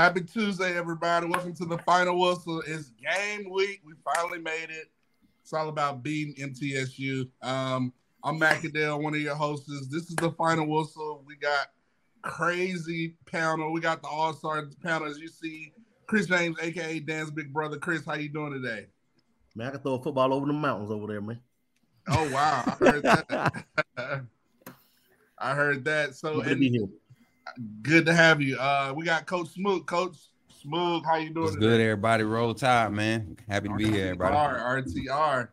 Happy Tuesday, everybody. Welcome to the final whistle. It's game week. We finally made it. It's all about beating MTSU. Um, I'm Macadale, one of your hosts. This is the final whistle. We got crazy panel. We got the all-star panel. As you see, Chris James, aka Dan's big brother. Chris, how you doing today? Man, I can throw a football over the mountains over there, man. Oh wow, I heard that. I heard that. So and, Good to have you. Uh, we got Coach Smook. Coach Smook, how you doing? It's good, everybody. Roll Tide, man. Happy to be here, everybody. RTR.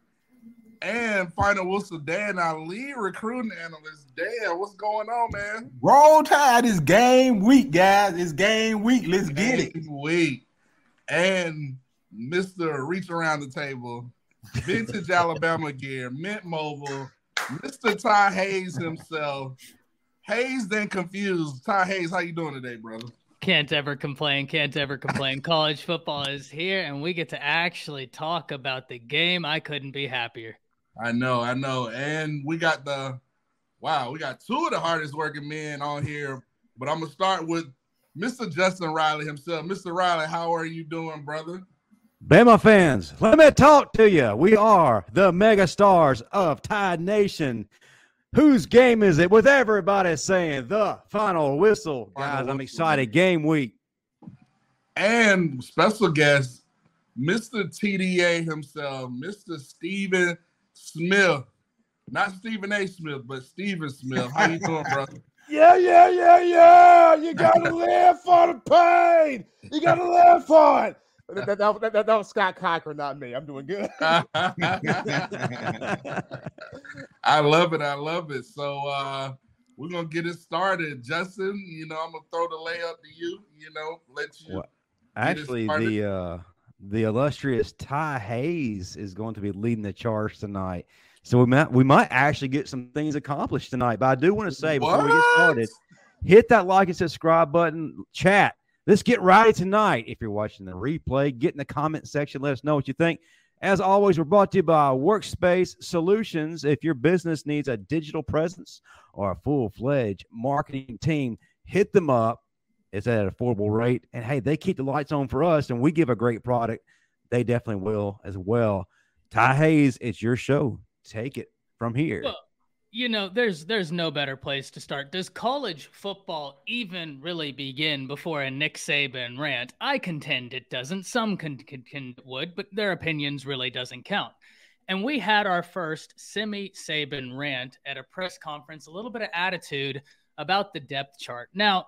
And final whistle, Dan, our lead recruiting analyst. Dan, what's going on, man? Roll Tide is game week, guys. It's game week. Let's game get it. Week. And Mr. Reach Around the Table, Vintage Alabama Gear, Mint Mobile, Mr. Ty Hayes himself. Hayes then confused. Ty Hayes, how you doing today, brother? Can't ever complain. Can't ever complain. College football is here, and we get to actually talk about the game. I couldn't be happier. I know, I know. And we got the wow, we got two of the hardest working men on here. But I'm gonna start with Mr. Justin Riley himself. Mr. Riley, how are you doing, brother? Bama fans, let me talk to you. We are the mega stars of Tide Nation. Whose game is it? With everybody saying the final whistle. Final Guys, whistle. I'm excited. Game week. And special guest, Mr. TDA himself, Mr. Stephen Smith. Not Stephen A. Smith, but Stephen Smith. How you doing, brother? Yeah, yeah, yeah, yeah. You gotta live for the pain. You gotta live for it. That, that, that, that, that was Scott Cochran, not me. I'm doing good. I love it. I love it. So uh we're gonna get it started. Justin, you know, I'm gonna throw the layup to you, you know, let you well, actually the uh the illustrious Ty Hayes is going to be leading the charge tonight. So we might we might actually get some things accomplished tonight. But I do want to say before what? we get started, hit that like and subscribe button, chat Let's get right tonight. If you're watching the replay, get in the comment section. Let us know what you think. As always, we're brought to you by Workspace Solutions. If your business needs a digital presence or a full fledged marketing team, hit them up. It's at an affordable rate. And hey, they keep the lights on for us and we give a great product. They definitely will as well. Ty Hayes, it's your show. Take it from here. You know, there's there's no better place to start. Does college football even really begin before a Nick Saban rant? I contend it doesn't. Some can, can would, but their opinions really doesn't count. And we had our first semi Saban rant at a press conference, a little bit of attitude about the depth chart. Now,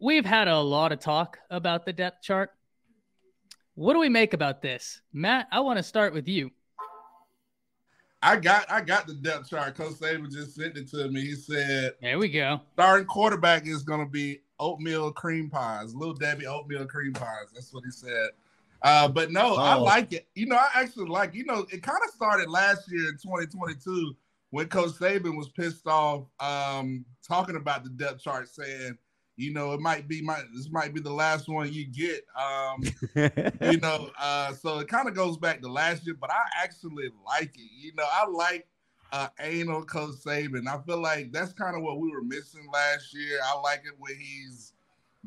we've had a lot of talk about the depth chart. What do we make about this? Matt, I want to start with you. I got I got the depth chart. Coach Saban just sent it to me. He said, "There we go. Starting quarterback is going to be oatmeal cream pies, little Debbie oatmeal cream pies. That's what he said. Uh, but no, oh. I like it. You know, I actually like. You know, it kind of started last year in 2022 when Coach Saban was pissed off um, talking about the depth chart, saying you know, it might be my this might be the last one you get. Um, you know, uh, so it kind of goes back to last year, but I actually like it. You know, I like uh anal Coach Saban. I feel like that's kind of what we were missing last year. I like it when he's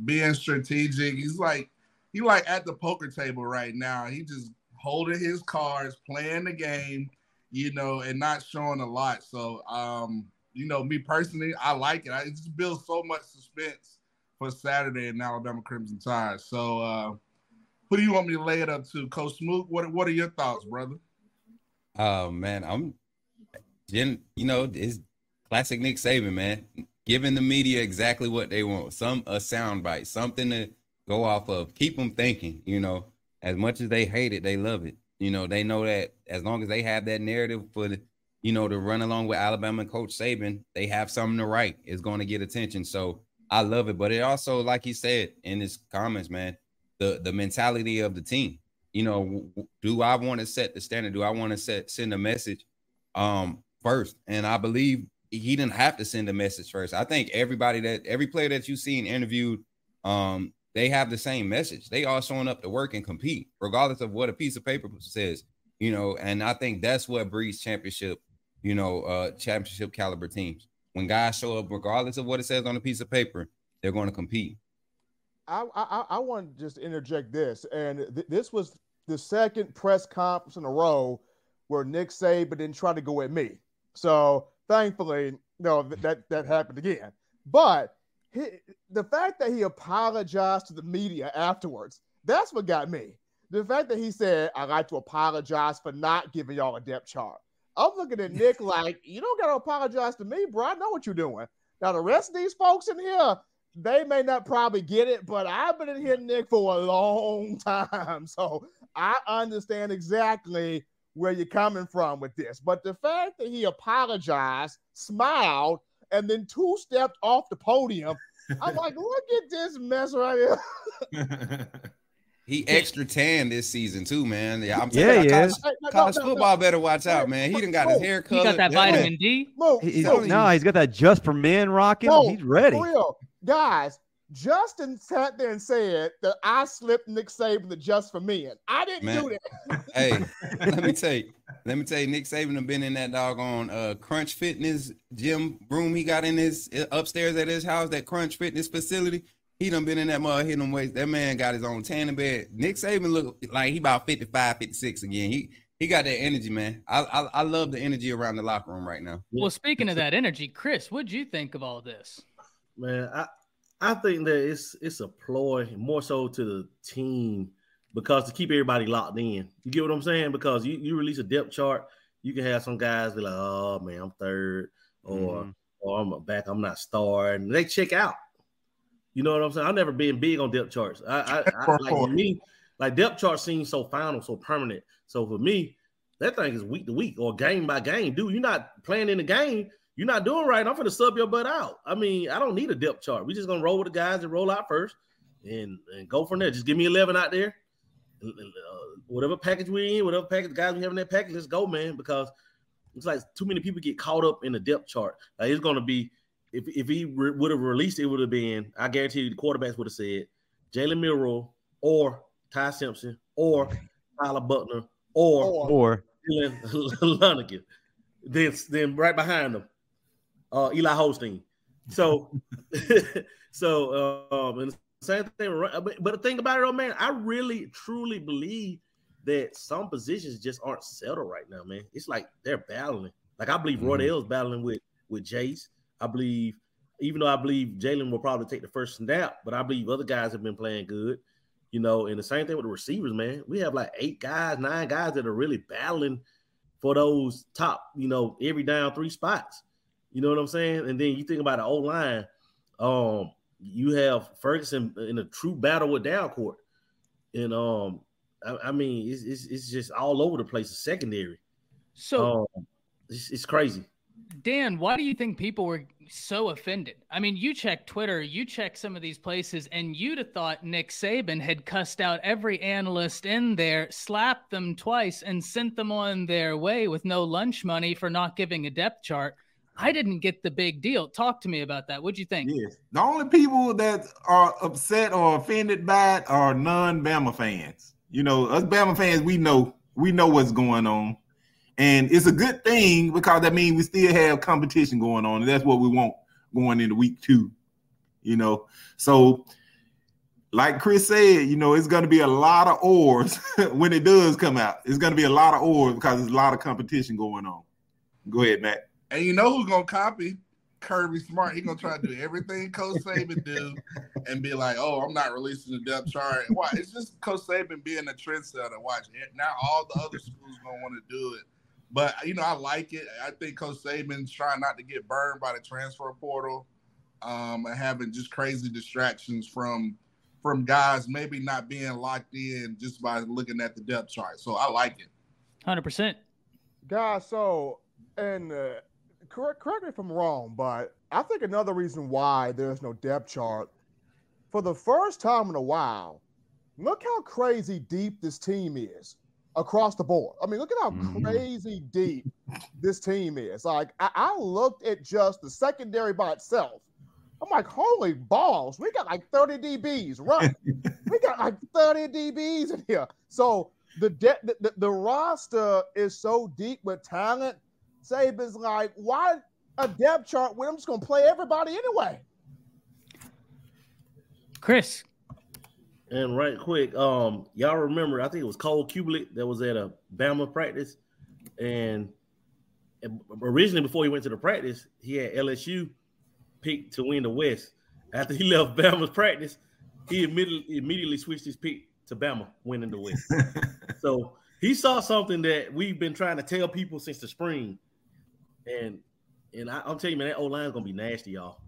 being strategic. He's like he like at the poker table right now. He just holding his cards, playing the game, you know, and not showing a lot. So um, you know, me personally, I like it. I, it just builds so much suspense for Saturday in Alabama Crimson Tide. So, uh, who do you want me to lay it up to, Coach Smook? What What are your thoughts, brother? Oh man, I'm, you know, it's classic Nick Saban, man. Giving the media exactly what they want, some a soundbite, something to go off of. Keep them thinking. You know, as much as they hate it, they love it. You know, they know that as long as they have that narrative for the you know, to run along with Alabama Coach Saban, they have something to write. It's going to get attention. So I love it. But it also, like he said in his comments, man, the the mentality of the team. You know, do I want to set the standard? Do I want to set send a message um first? And I believe he didn't have to send a message first. I think everybody that every player that you've seen interviewed, um, they have the same message. They all showing up to work and compete, regardless of what a piece of paper says. You know, and I think that's what breeds championship you know, uh, championship caliber teams. When guys show up, regardless of what it says on a piece of paper, they're going to compete. I, I, I want to just interject this, and th- this was the second press conference in a row where Nick Saban didn't try to go at me. So thankfully, no, that that happened again. But he, the fact that he apologized to the media afterwards, that's what got me. The fact that he said, I'd like to apologize for not giving y'all a depth chart. I'm looking at Nick like, you don't got to apologize to me, bro. I know what you're doing. Now, the rest of these folks in here, they may not probably get it, but I've been in here, Nick, for a long time. So I understand exactly where you're coming from with this. But the fact that he apologized, smiled, and then two stepped off the podium, I'm like, look at this mess right here. He extra tan this season too, man. Yeah, I'm yeah, yeah. College, college no, football no, better watch out, man. He done got his hair colored. He got that vitamin D. Mo, he's, no, he's got that just for men rocking. he's ready. real. Guys, Justin sat there and said that I slipped Nick Saban the just for men. I didn't man. do that. hey, let me tell you. Let me tell you, Nick Saban have been in that doggone uh, Crunch Fitness gym room he got in his uh, upstairs at his house, that Crunch Fitness facility. He done been in that mud hitting them weights. That man got his own tanning bed. Nick Saban look like he about 55, 56 again. He he got that energy, man. I, I, I love the energy around the locker room right now. Well, speaking of that energy, Chris, what'd you think of all this? Man, I I think that it's it's a ploy more so to the team because to keep everybody locked in. You get what I'm saying? Because you, you release a depth chart, you can have some guys be like, oh man, I'm third, or mm-hmm. or I'm back, I'm not starting. They check out. You know what I'm saying? I've never been big on depth charts. I, I, I like me, like depth charts seem so final, so permanent. So for me, that thing is week to week or game by game. Dude, you're not playing in the game. You're not doing right. I'm gonna sub your butt out. I mean, I don't need a depth chart. We just gonna roll with the guys and roll out first, and and go from there. Just give me 11 out there. Uh, whatever package we in, whatever package the guys we have in that package, let's go, man. Because it's like too many people get caught up in the depth chart. Like it's gonna be if if he re- would have released it, would have been I guarantee you the quarterbacks would have said Jalen Milroe or Ty Simpson or Tyler Buchner or or Lonergan. Then then right behind them, uh, Eli Holstein. So so um, and the same thing. But the thing about it, oh man, I really truly believe that some positions just aren't settled right now, man. It's like they're battling. Like I believe mm-hmm. Roydell's battling with with Jace. I believe, even though I believe Jalen will probably take the first snap, but I believe other guys have been playing good. You know, and the same thing with the receivers, man. We have like eight guys, nine guys that are really battling for those top, you know, every down three spots. You know what I'm saying? And then you think about the old line, um, you have Ferguson in a true battle with Dalcourt. And um, I, I mean, it's, it's, it's just all over the place. The secondary, so um, it's, it's crazy. Dan, why do you think people were so offended? I mean, you check Twitter, you check some of these places, and you'd have thought Nick Saban had cussed out every analyst in there, slapped them twice, and sent them on their way with no lunch money for not giving a depth chart. I didn't get the big deal. Talk to me about that. What'd you think? Yes. The only people that are upset or offended by it are non-Bama fans. You know, us Bama fans, we know we know what's going on. And it's a good thing because that means we still have competition going on. And that's what we want going into week two. You know, so like Chris said, you know, it's going to be a lot of oars when it does come out. It's going to be a lot of oars because there's a lot of competition going on. Go ahead, Matt. And you know who's going to copy? Kirby Smart. He's going to try to do everything Coach Saban do and be like, oh, I'm not releasing the depth chart. Why? It's just Coach Saban being a trendsetter. Watch it. Now all the other schools going to want to do it. But you know, I like it. I think Coach Saban's trying not to get burned by the transfer portal, um, and having just crazy distractions from from guys maybe not being locked in just by looking at the depth chart. So I like it. Hundred percent, guys. So And uh, correct, correct me if I'm wrong, but I think another reason why there's no depth chart for the first time in a while, look how crazy deep this team is across the board. I mean, look at how mm-hmm. crazy deep this team is. Like, I, I looked at just the secondary by itself. I'm like, holy balls, we got like 30 DBs, right? we got like 30 DBs in here. So the, de- the, the, the roster is so deep with talent. Saban's like, why a depth chart when I'm just gonna play everybody anyway? Chris. And right quick, um, y'all remember, I think it was Cole Cubelic that was at a Bama practice. And originally, before he went to the practice, he had LSU picked to win the West. After he left Bama's practice, he immediately immediately switched his pick to Bama winning the West. so he saw something that we've been trying to tell people since the spring. And and I, am telling you, man, that O line's gonna be nasty, y'all.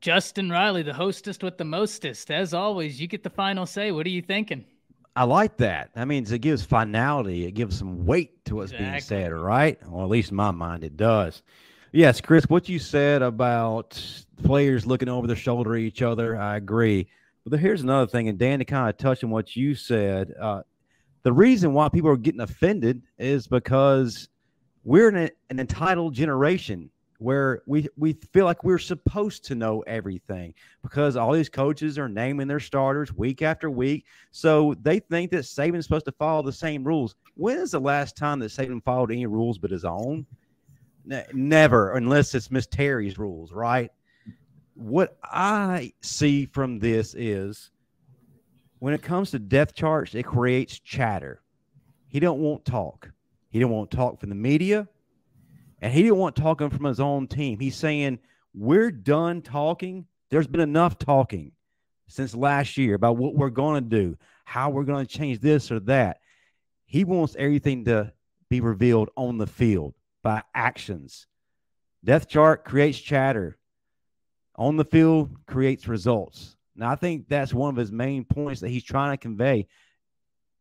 Justin Riley, the hostess with the mostest. As always, you get the final say. What are you thinking? I like that. That means it gives finality. It gives some weight to what's exactly. being said, right? Or at least in my mind, it does. Yes, Chris, what you said about players looking over their shoulder at each other, I agree. But here's another thing, and Dan, to kind of touch on what you said, uh, the reason why people are getting offended is because we're in a, an entitled generation where we we feel like we're supposed to know everything because all these coaches are naming their starters week after week. So they think that Saban's supposed to follow the same rules. When is the last time that Saban followed any rules but his own? never, unless it's Miss Terry's rules, right? What I see from this is when it comes to depth charts, it creates chatter. He don't want talk. He don't want talk from the media. And he didn't want talking from his own team. He's saying, We're done talking. There's been enough talking since last year about what we're going to do, how we're going to change this or that. He wants everything to be revealed on the field by actions. Depth chart creates chatter. On the field creates results. Now, I think that's one of his main points that he's trying to convey.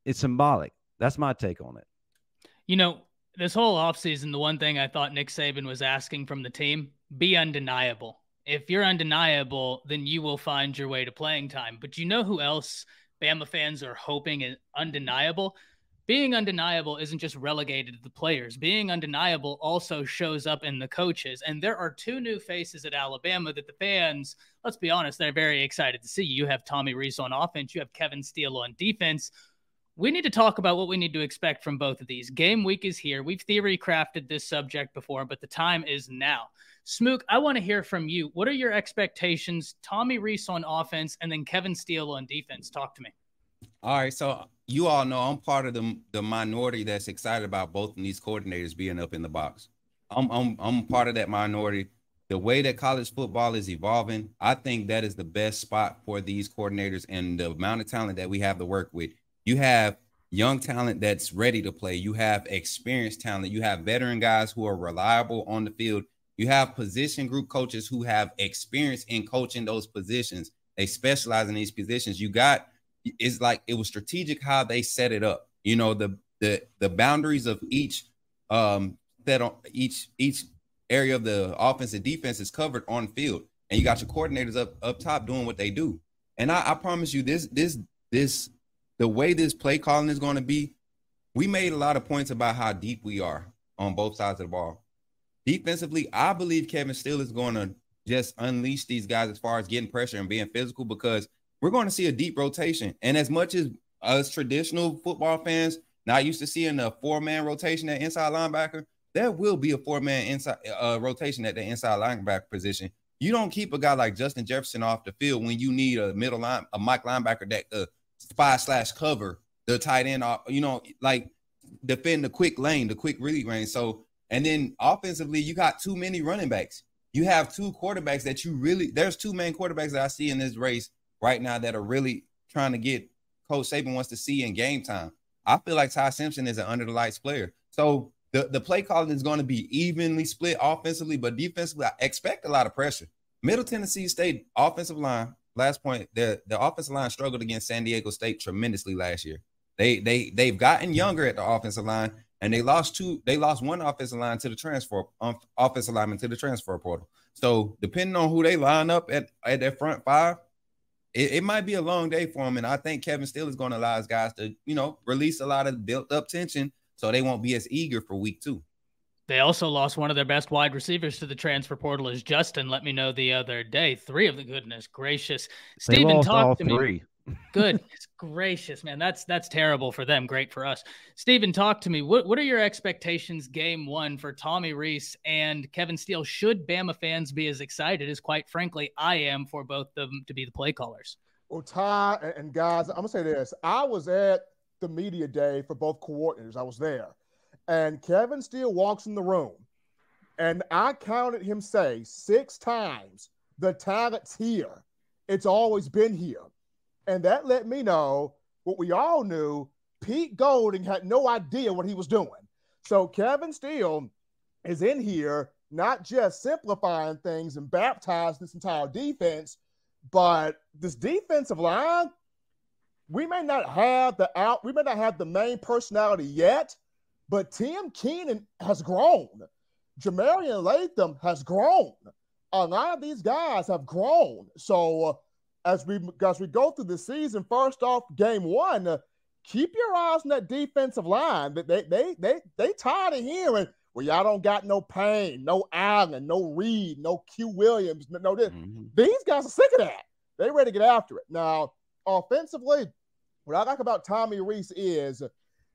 It's symbolic. That's my take on it. You know, this whole offseason, the one thing I thought Nick Saban was asking from the team be undeniable. If you're undeniable, then you will find your way to playing time. But you know who else Bama fans are hoping is undeniable? Being undeniable isn't just relegated to the players. Being undeniable also shows up in the coaches. And there are two new faces at Alabama that the fans, let's be honest, they're very excited to see. You have Tommy Rees on offense, you have Kevin Steele on defense we need to talk about what we need to expect from both of these. Game week is here. We've theory crafted this subject before, but the time is now. Smook, I want to hear from you. What are your expectations? Tommy Rees on offense and then Kevin Steele on defense. Talk to me. All right. So you all know I'm part of the, the minority that's excited about both of these coordinators being up in the box. I'm, I'm, I'm part of that minority. The way that college football is evolving, I think that is the best spot for these coordinators and the amount of talent that we have to work with you have young talent that's ready to play. You have experienced talent. You have veteran guys who are reliable on the field. You have position group coaches who have experience in coaching those positions. They specialize in these positions. You got it's like it was strategic how they set it up. You know the the the boundaries of each um that on each each area of the offense and defense is covered on field, and you got your coordinators up up top doing what they do. And I, I promise you, this this this the way this play calling is going to be, we made a lot of points about how deep we are on both sides of the ball. Defensively, I believe Kevin Steele is going to just unleash these guys as far as getting pressure and being physical because we're going to see a deep rotation. And as much as us traditional football fans not used to seeing a four man rotation at inside linebacker, there will be a four man inside uh, rotation at the inside linebacker position. You don't keep a guy like Justin Jefferson off the field when you need a middle line, a Mike linebacker that uh, spy slash cover the tight end, you know, like defend the quick lane, the quick really lane. So, and then offensively, you got too many running backs. You have two quarterbacks that you really, there's two main quarterbacks that I see in this race right now that are really trying to get Coach Saban wants to see in game time. I feel like Ty Simpson is an under the lights player. So the, the play calling is going to be evenly split offensively, but defensively, I expect a lot of pressure. Middle Tennessee State offensive line last point, the the offensive line struggled against San Diego State tremendously last year. They they they've gotten younger at the offensive line. and they lost two. They lost one offensive line to the transfer um, offensive lineman to the transfer portal. So depending on who they line up at at their front five, it, it might be a long day for them. And I think Kevin Steele is going to allow his guys to, you know, release a lot of built up tension so they won't be as eager for week two. They also lost one of their best wide receivers to the transfer portal, as Justin let me know the other day. Three of the goodness gracious. Stephen talked to three. me. Goodness gracious, man. That's that's terrible for them. Great for us. Stephen, talk to me. What what are your expectations game one for Tommy Rees and Kevin Steele? Should Bama fans be as excited as quite frankly I am for both of them to be the play callers? Well, Ty and guys, I'm gonna say this. I was at the media day for both coordinators. I was there and Kevin Steele walks in the room, and I counted him say six times, the talent's here. It's always been here. And that let me know what we all knew Pete Golding had no idea what he was doing. So Kevin Steele is in here, not just simplifying things and baptizing this entire defense, but this defensive line, we may not have the out, we may not have the main personality yet, but Tim Keenan has grown. Jah-Marien Latham has grown. A lot of these guys have grown. So uh, as we as we go through the season, first off, game one, uh, keep your eyes on that defensive line. They they they they, they tired of hearing, well, y'all don't got no Payne, no Allen, no Reed, no Q Williams, no this. Mm-hmm. These guys are sick of that. They ready to get after it. Now, offensively, what I like about Tommy Rees is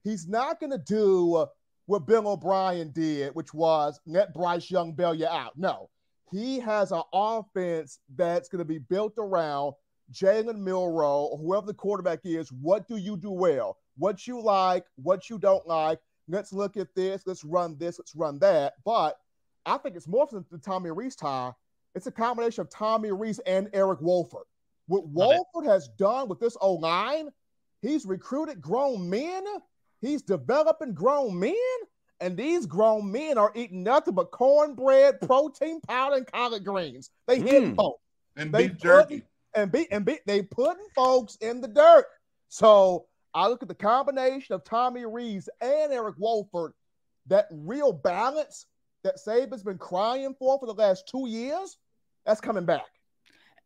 He's not going to do what Bill O'Brien did, which was let Bryce Young bail you out. No, he has an offense that's going to be built around Jalen Milroe or whoever the quarterback is. What do you do well? What you like, what you don't like. Let's look at this. Let's run this. Let's run that. But I think it's more than the Tommy Rees tie. It's a combination of Tommy Rees and Eric Wolford. What Wolford has done with this O line, he's recruited grown men He's developing grown men, and these grown men are eating nothing but cornbread, protein powder, and collard greens. They mm. hit folks. And they beef jerky. And be and be they putting folks in the dirt. So I look at the combination of Tommy Rees and Eric Wolford, that real balance that Saban's been crying for for the last two years, that's coming back.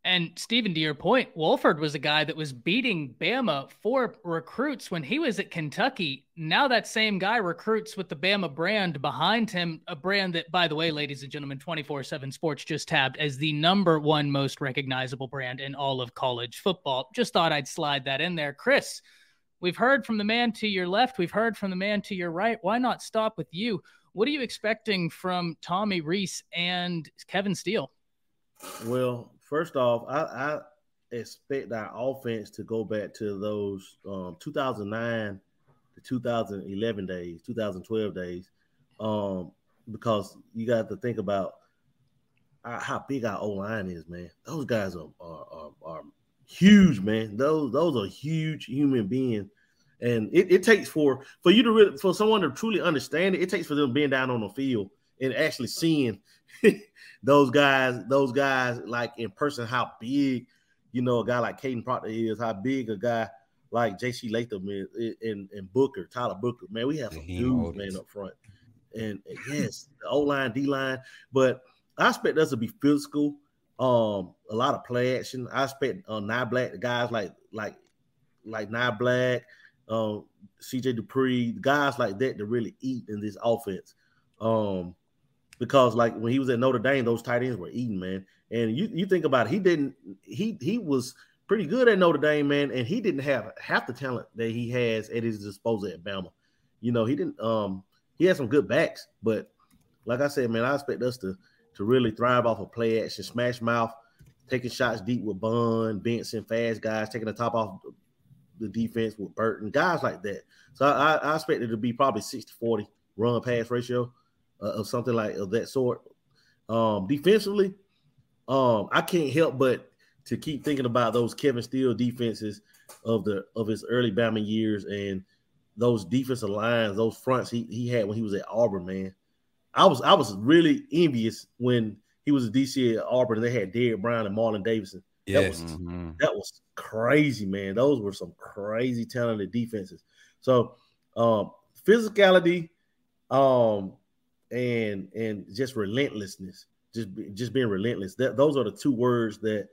And Stephen, to your point, Wolford was a guy that was beating Bama for recruits when he was at Kentucky. Now that same guy recruits with the Bama brand behind him, a brand that, by the way, ladies and gentlemen, 24-7 Sports just tabbed as the number one most recognizable brand in all of college football. Just thought I'd slide that in there. Chris, we've heard from the man to your left. We've heard from the man to your right. Why not stop with you? What are you expecting from Tommy Rees and Kevin Steele? Well, first off, I, I expect our offense to go back to those um, 2009 to 2011 days, 2012 days, um, because you got to think about our, how big our O line is, man. Those guys are, are, are, are, huge, man. Those those are huge human beings. And it, it takes for for you to really for someone to truly understand it, it takes for them being down on the field and actually seeing those guys, those guys like in person, how big, you know, a guy like Kadyn Proctor is, how big a guy like JC Latham is, and, and Booker, Tyler Booker. Man, we have some dudes, man, up front. And, and yes, the O line, D line, but I expect us to be physical. Um, a lot of play action. I expect uh, Niblack, guys like like like Niblack, um, CJ Dippre, guys like that to really eat in this offense. Um, because like when he was at Notre Dame, those tight ends were eating, man. And you you think about it, he didn't he he was pretty good at Notre Dame, man, and he didn't have half the talent that he has at his disposal at Bama. You know, he didn't um he had some good backs, but like I said, man, I expect us to to really thrive off of play action, smash mouth, taking shots deep with Bun, Benson, fast guys, taking the top off the defense with Burton, guys like that. So I, I expect it to be probably 60 40 run pass ratio uh, of something like of that sort. Um, defensively, um, I can't help but to keep thinking about those Kevin Steele defenses of the of his early Bama years and those defensive lines, those fronts he, he had when he was at Auburn, man. I was I was really envious when he was a DC at Auburn and they had Derrick Brown and Marlon Davidson. Yes. That was mm-hmm. that was crazy, man. Those were some crazy talented defenses. So um physicality um, and and just relentlessness, just just being relentless. That those are the two words that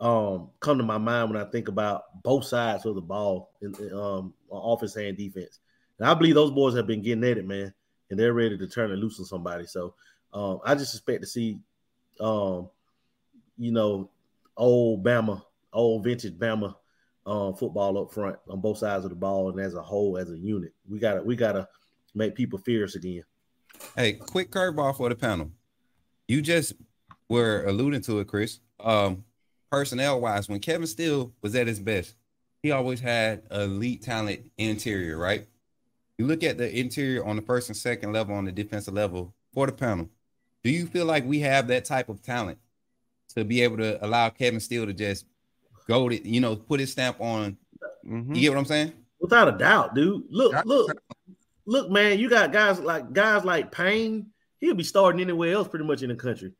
um come to my mind when I think about both sides of the ball in, um offense and defense. And I believe those boys have been getting at it, man, and they're ready to turn and loose on somebody. So um, I just expect to see, um, you know, old Bama, old vintage Bama um, football up front on both sides of the ball and as a whole, as a unit. We gotta we gotta make people fierce again. Hey, quick curveball for the panel. You just were alluding to it, Chris. Um, personnel wise, when Kevin Steele was at his best, he always had elite talent interior, right? You look at the interior on the first and second level on the defensive level for the panel. Do you feel like we have that type of talent to be able to allow Kevin Steele to just go to, you know, put his stamp on? Mm-hmm. You get what I'm saying? Without a doubt, dude. Look, look, look, man. You got guys like guys like Payne. He'll be starting anywhere else pretty much in the country.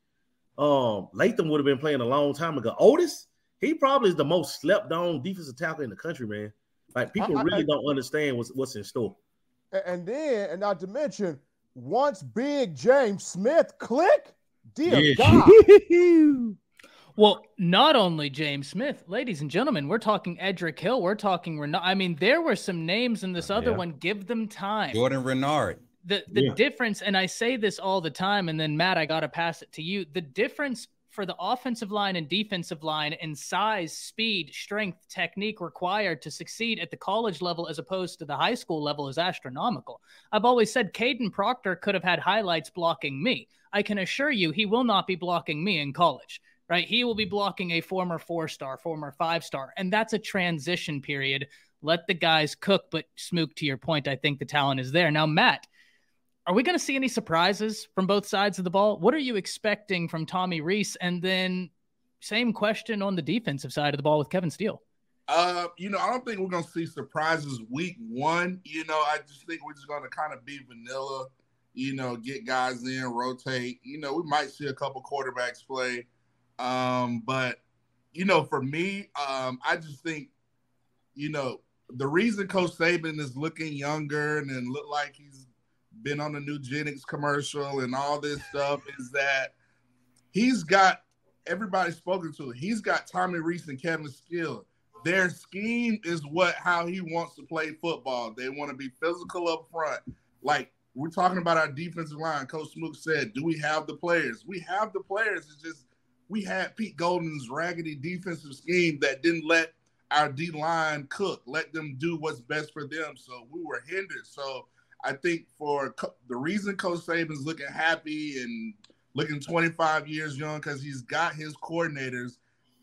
Um, Latham would have been playing a long time ago. Oatis, he probably is the most slept on defensive tackle in the country, man. Like people I, really I, don't understand what's what's in store. And then, and not to mention, once Big James Smith click, dear yeah. God. well, not only James Smith, ladies and gentlemen, we're talking Edric Hill. We're talking Renard. I mean, there were some names in this other yeah. one. Give them time. Jordan Renard. The the yeah. difference, and I say this all the time, and then Matt, I gotta pass it to you. The difference for the offensive line and defensive line in size, speed, strength, technique required to succeed at the college level as opposed to the high school level is astronomical. I've always said Kadyn Proctor could have had highlights blocking me. I can assure you he will not be blocking me in college, right? He will be blocking a former four star, former five star, and that's a transition period. Let the guys cook, but Smook, to your point, I think the talent is there. Now, Matt, are we going to see any surprises from both sides of the ball? What are you expecting from Tommy Rees? And then same question on the defensive side of the ball with Kevin Steele. Uh, you know, I don't think we're gonna see surprises week one. You know, I just think we're just gonna kind of be vanilla. You know, get guys in, rotate. You know, we might see a couple quarterbacks play, um, but you know, for me, um, I just think, you know, the reason Coach Saban is looking younger and, and look like he's been on the Nugenix commercial and all this stuff is that he's got everybody spoken to. He's got Tommy Rees and Kevin Steele. Their scheme is what how he wants to play football. They want to be physical up front. Like we're talking about our defensive line. Coach Smook said, "Do we have the players? We have the players. It's just we had Pete Golding's raggedy defensive scheme that didn't let our D line cook, let them do what's best for them. So we were hindered. So I think for the reason Coach Saban's looking happy and looking 25 years young because he's got his coordinators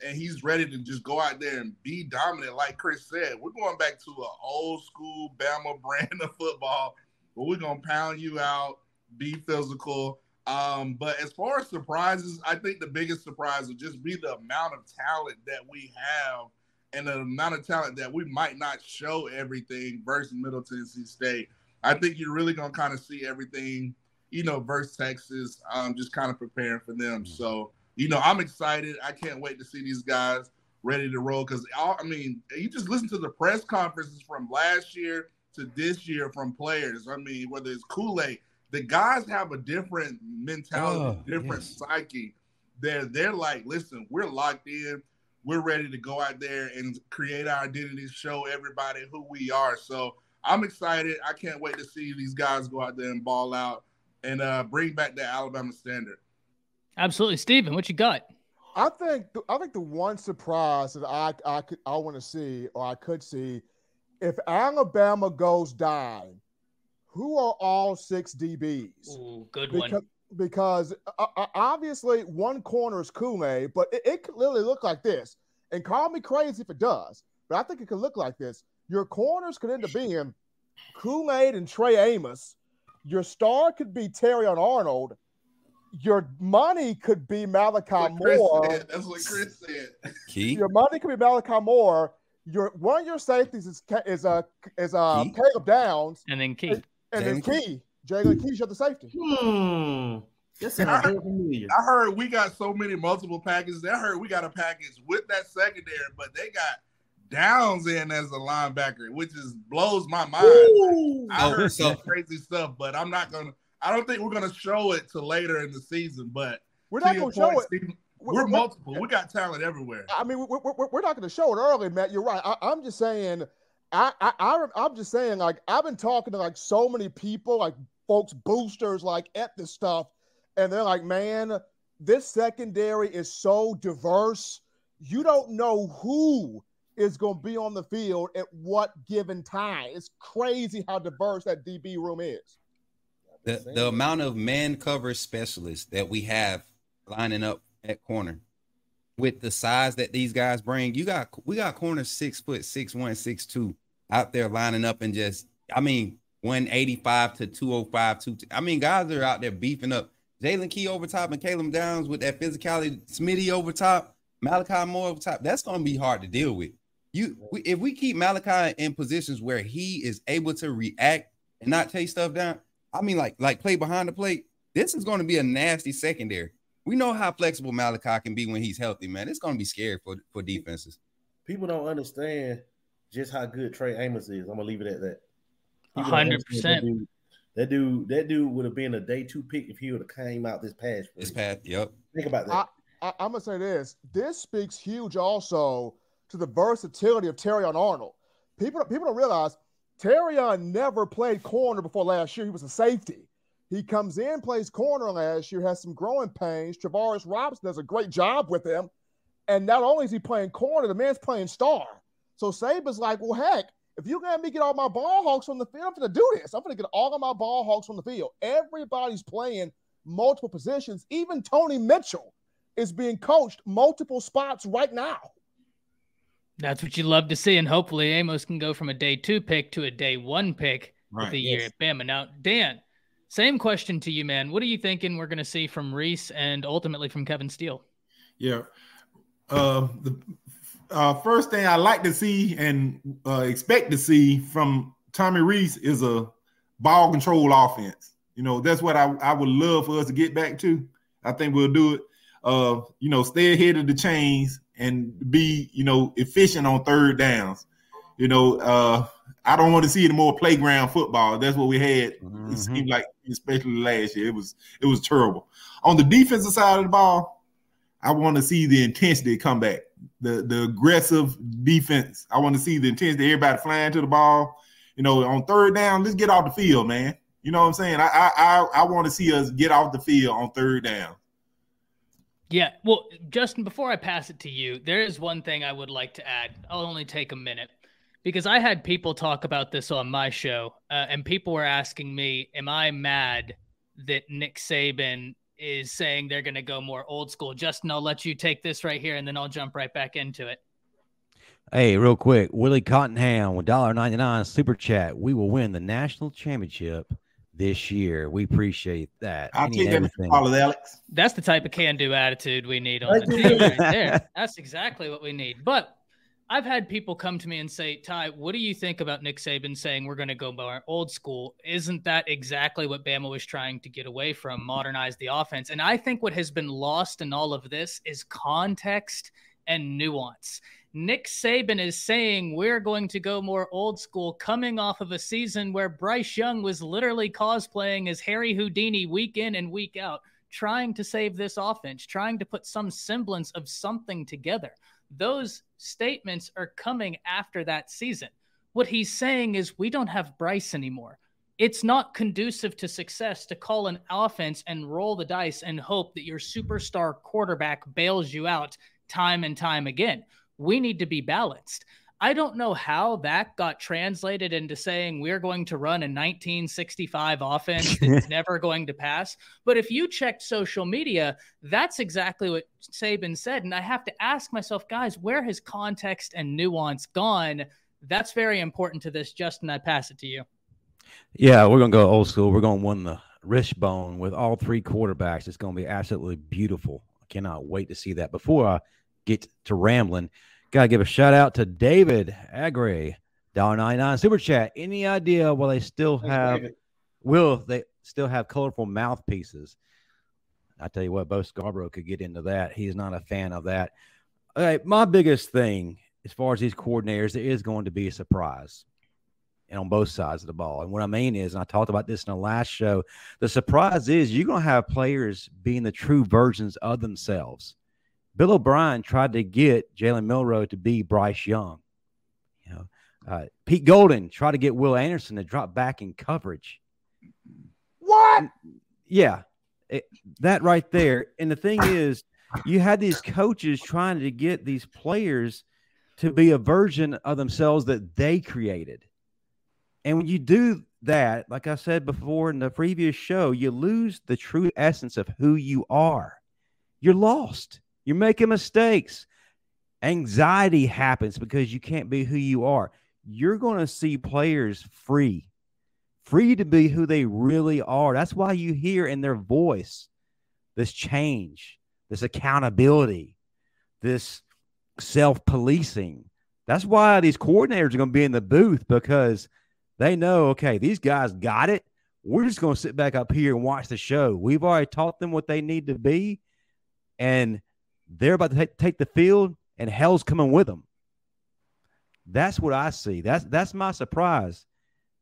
and he's ready to just go out there and be dominant. Like Chris said, we're going back to an old school Bama brand of football where we're going to pound you out, be physical. Um, but as far as surprises, I think the biggest surprise would just be the amount of talent that we have and the amount of talent that we might not show everything versus Middle Tennessee State. I think you're really gonna kind of see everything, you know, versus Texas. Um, just kind of preparing for them. Mm-hmm. So, you know, I'm excited. I can't wait to see these guys ready to roll. Because I mean, you just listen to the press conferences from last year to this year from players. I mean, whether it's Kool Aid, the guys have a different mentality, oh, different yes. psyche. They're they're like, listen, we're locked in. We're ready to go out there and create our identity, show everybody who we are. So I'm excited. I can't wait to see these guys go out there and ball out and uh, bring back the Alabama standard. Absolutely, Steven. What you got? I think I think the one surprise that I I could I want to see or I could see if Alabama goes down, who are all six DBs? Ooh, good because, one. Because uh, uh, obviously one corner is Kool Aid, but it, it could literally look like this. And call me crazy if it does, but I think it could look like this. Your corners could end up being Kool Aid and Trey Amos. Your star could be Terrion Arnold. Your money could be Malachi Moore. Said. That's what Chris said. Key. Your money could be Malachi Moore. Your one of your safeties is is a uh, is a uh, Caleb Downs, and then Key, and, and then Key. Jaylen Key's the safety. Hmm. Yes, I, heard, I heard we got so many multiple packages. I heard we got a package with that secondary, but they got Downs in as a linebacker, which is blows my mind. Like, I heard some crazy stuff, but I'm not gonna. I don't think we're gonna show it till later in the season. But we're not gonna show it. Steve, we're, we're, multiple. We got talent everywhere. I mean, we're, we're, we're not going to show it early, Matt. You're right. I, am just saying. I, I I I'm just saying. Like I've been talking to like so many people, like folks, boosters, like at this stuff, and they're like, man, this secondary is so diverse. You don't know who is going to be on the field at what given time. It's crazy how diverse that DB room is. The, the amount of man cover specialists that we have lining up at corner with the size that these guys bring, you got we got corners six foot six one, six two out there lining up and just I mean 185 to 205, two, oh I mean, guys are out there beefing up Jaylen Key over top and Caleb Downs with that physicality, Smitty over top, Malachi Moore over top. That's gonna be hard to deal with. You we, if we keep Malachi in positions where he is able to react and not take stuff down, I mean, like like play behind the plate. This is going to be a nasty secondary. We know how flexible Malachi can be when he's healthy, man. It's going to be scary for for defenses. People don't understand just how good Trey Amos is. I'm gonna leave it at that. hundred percent. That dude, that dude would have been a day two pick if he would have came out this past. This past, yep. Think about that. I, I, I'm gonna say this. This speaks huge also to the versatility of Terrion Arnold. People, people don't realize Terrion never played corner before last year. He was a safety. He comes in, plays corner last year, has some growing pains. Travaris Robinson does a great job with him. And not only is he playing corner, the man's playing star. So Saban's like, well, heck, if you let me get all my ball hawks on the field, I'm going to do this. I'm going to get all of my ball hawks on the field. Everybody's playing multiple positions. Even Tony Mitchell is being coached multiple spots right now. That's what you love to see. And hopefully Amos can go from a day two pick to a day one pick right, with the yes. year at Bama. Now, Dan, same question to you, man. What are you thinking we're going to see from Rees and ultimately from Kevin Steele? Yeah. Uh, the uh, first thing I like to see and uh, expect to see from Tommy Rees is a ball control offense. You know, that's what I, I would love for us to get back to. I think we'll do it. Uh, you know, stay ahead of the chains and be, you know, efficient on third downs. You know, uh, I don't want to see any more playground football. That's what we had. Mm-hmm. It seemed like, especially last year, it was it was terrible. On the defensive side of the ball, I want to see the intensity come back. The the aggressive defense. I want to see the intensity. Everybody flying to the ball. You know, on third down, let's get off the field, man. You know what I'm saying? I I I, want to see us get off the field on third down. Yeah. Well, Justin, before I pass it to you, there is one thing I would like to add. I'll only take a minute because I had people talk about this on my show, uh, and people were asking me, Am I mad that Nick Saban is saying they're going to go more old school? Justin, I'll let you take this right here and then I'll jump right back into it. Hey, real quick, Willie Cottonham with $1.99 super chat. We will win the national championship this year. We appreciate that. I'll take everything. All of Alex. That's the type of can-do attitude we need on the team right there. That's exactly what we need. But I've had people come to me and say, Ty, what do you think about Nick Saban saying we're going to go more old school? Isn't that exactly what Bama was trying to get away from, modernize the offense? And I think what has been lost in all of this is context and nuance. Nick Saban is saying we're going to go more old school, coming off of a season where Bryce Young was literally cosplaying as Harry Houdini week in and week out, trying to save this offense, trying to put some semblance of something together. Those statements are coming after that season. What he's saying is we don't have Bryce anymore. It's not conducive to success to call an offense and roll the dice and hope that your superstar quarterback bails you out time and time again we need to be balanced. I don't know how that got translated into saying we're going to run a 1965 offense that's never going to pass. But if you checked social media, that's exactly what Saban said. And I have to ask myself, guys, where has context and nuance gone? That's very important to this. Justin, I pass it to you. Yeah, we're going to go old school. We're going to win the wishbone with all three quarterbacks. It's going to be absolutely beautiful. I cannot wait to see that. Before I get to rambling, Got to give a shout out to David Agri, $1.99 super chat. Any idea will they still have, will they still have colorful mouthpieces? I tell you what, Bo Scarborough could get into that. He's not a fan of that. All right, my biggest thing as far as these coordinators, there is going to be a surprise and on both sides of the ball. And what I mean is, and I talked about this in the last show, the surprise is you're going to have players being the true versions of themselves. Bill O'Brien tried to get Jalen Milroe to be Bryce Young. You know, uh, Pete Golding tried to get Will Anderson to drop back in coverage. What? Yeah, it, that right there. And the thing is, you had these coaches trying to get these players to be a version of themselves that they created. And when you do that, like I said before in the previous show, you lose the true essence of who you are. You're lost. You're making mistakes. Anxiety happens because you can't be who you are. You're going to see players free, free to be who they really are. That's why you hear in their voice this change, this accountability, this self policing. That's why these coordinators are going to be in the booth because they know, okay, these guys got it. We're just going to sit back up here and watch the show. We've already taught them what they need to be, and they're about to take the field, and hell's coming with them. That's what I see. That's that's my surprise,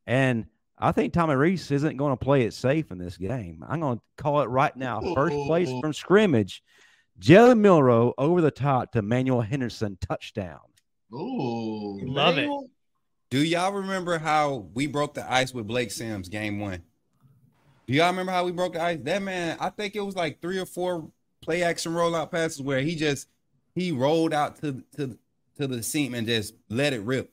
and I think Tommy Rees isn't going to play it safe in this game. I'm going to call it right now. First place from scrimmage, Jalen Milroe over the top to Manuel Henderson touchdown. Ooh, love it. Do y'all remember how we broke the ice with Blake Sims game one? Do y'all remember how we broke the ice? That man, I think it was like three or four play action rollout passes where he just he rolled out to to to the seam and just let it rip,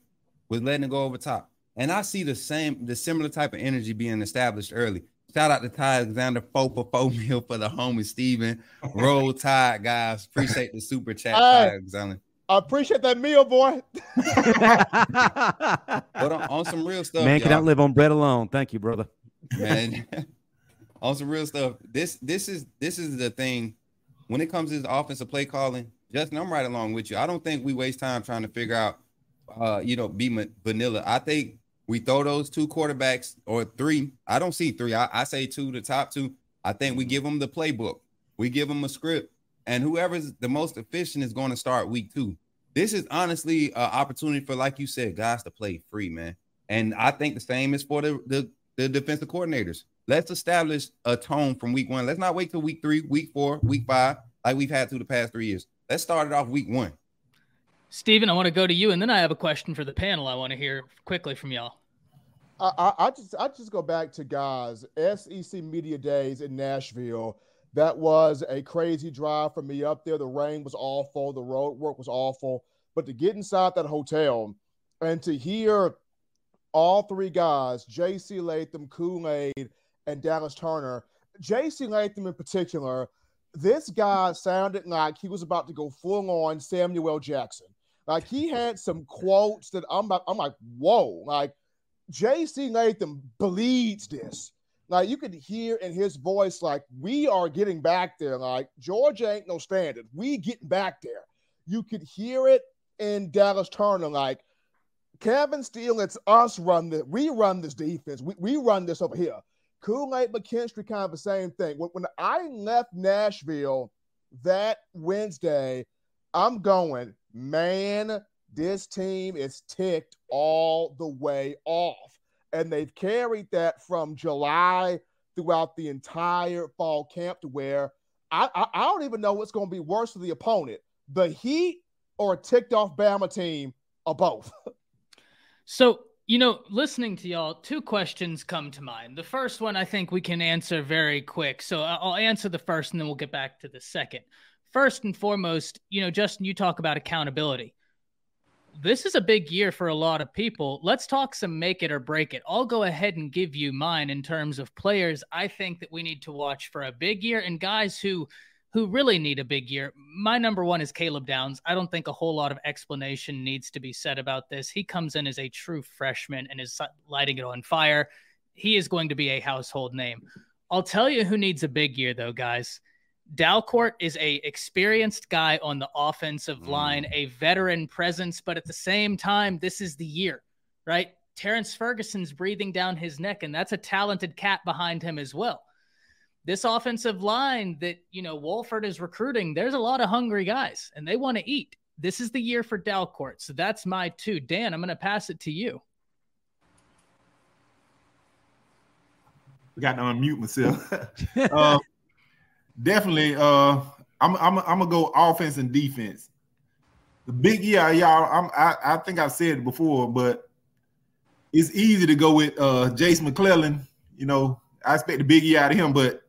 was letting it go over top. And I see the same, the similar type of energy being established early. Shout out to Ty Alexander, four for four mil for the homie Steven. Roll Tide, guys. Appreciate the super chat, uh, Ty Alexander. I appreciate that meal, boy. but on, on, some real stuff, man cannot live on bread alone. Thank you, brother. Man, on some real stuff. This this is this is the thing when it comes to offensive play calling. Justin, I'm right along with you. I don't think we waste time trying to figure out, uh, you know, be vanilla. I think we throw those two quarterbacks or three. I don't see three. I, I say two, the top two. I think we give them the playbook. We give them a script, and whoever's the most efficient is going to start week two. This is honestly an opportunity for, like you said, guys to play free, man. And I think the same is for the, the, the defensive coordinators. Let's establish a tone from week one. Let's not wait till week three, week four, week five, like we've had through the past three years. Let's start it off week one. Steven, I want to go to you, and then I have a question for the panel. I want to hear quickly from y'all. I, I, I just I just go back to guys SEC media days in Nashville. That was a crazy drive for me up there. The rain was awful, the road work was awful, but to get inside that hotel and to hear all three guys, J.C. Latham, Kool Aid, and Dallas Turner. J.C. Latham in particular, this guy sounded like he was about to go full on Samuel Jackson. Like he had some quotes that I'm like, I'm like, whoa, like JC Latham bleeds this. Like you could hear in his voice, like we are getting back there. Like Georgia ain't no standard. We getting back there. You could hear it in Dallas Turner, like Kevin Steele, it's us run this. We run this defense. We, we run this over here. Kool-Aid McKinstry, kind of the same thing. When, when I left Nashville that Wednesday, I'm going, man, this team is ticked all the way off. And they've carried that from July throughout the entire fall camp to where I, I, I don't even know what's going to be worse for the opponent the Heat or a ticked off Bama team or both. so, you know, listening to y'all, two questions come to mind. The first one I think we can answer very quick. So I'll answer the first and then we'll get back to the second. First and foremost, you know, Justin, you talk about accountability this is a big year for a lot of people. Let's talk some make it or break it. I'll go ahead and give you mine in terms of players I think that we need to watch for a big year and guys who who really need a big year. My number one is Caleb Downs. I don't think a whole lot of explanation needs to be said about this. He comes in as a true freshman and is lighting it on fire. He is going to be a household name. I'll tell you who needs a big year though, guys. Dalcourt is a experienced guy on the offensive mm. line, a veteran presence, but at the same time, this is the year, right? Terrence Ferguson's breathing down his neck, and that's a talented cat behind him as well. This offensive line that you know Wolford is recruiting, there's a lot of hungry guys, and they want to eat. this is the year for Dalcourt. So that's my two. Dan, I'm going to pass it to you. We got to unmute myself. uh, definitely, uh, I'm, I'm, I'm gonna go offense and defense. The big year, y'all. I'm, I, I think I've said it before, but it's easy to go with uh, Jase McClellan. You know, I expect the big out of him, but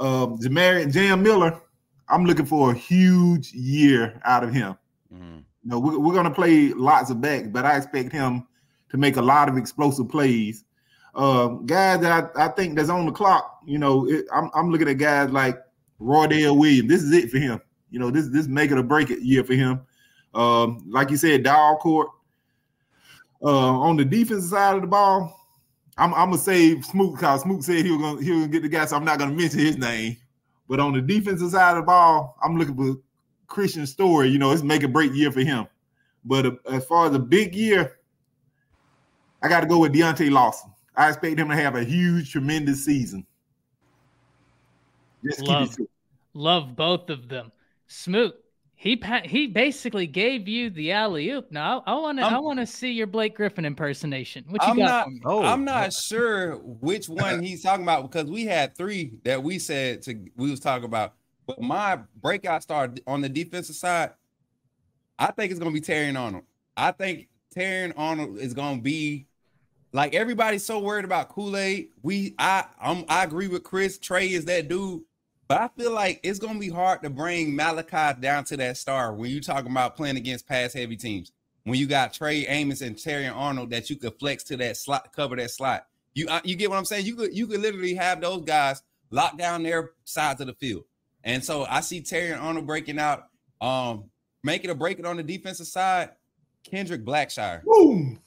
um, Jamari Jam Miller, I'm looking for a huge year out of him. Mm-hmm. You know, we're, we're going to play lots of backs, but I expect him to make a lot of explosive plays. Uh, guys that I, I think that's on the clock, you know, it, I'm, I'm looking at guys like Roydell Williams. This is it for him. You know, this this make it or break it year for him. Um, like you said, Dalcourt. Uh, on the defensive side of the ball, I'm, I'm gonna say Smoot because Smoot said he was gonna he was gonna get the guy, so I'm not gonna mention his name. But on the defensive side of the ball, I'm looking for Kristian Story. You know, it's make a break year for him. But uh, as far as a big year, I got to go with Deontae Lawson. I expect him to have a huge, tremendous season. Just love, love both of them. Smoot, he he basically gave you the alley oop. Now I want to I want to see your Blake Griffin impersonation. What you I'm got? Not, oh, I'm not sure which one he's talking about because we had three that we said to we was talking about. But my breakout star on the defensive side, I think it's gonna be Terrion Arnold. I think Terrion Arnold is gonna be like everybody's so worried about Kool Aid. We I I'm, I agree with Chris. Trey is that dude. But I feel like it's gonna be hard to bring Malachi down to that star when you're talking about playing against pass heavy teams. When you got Trey Amos and Terrion Arnold that you could flex to that slot, cover that slot. You uh, you get what I'm saying? You could you could literally have those guys lock down their sides of the field. And so I see Terrion Arnold breaking out, um, making a break it on the defensive side. Kendrick Blackshire. Boom.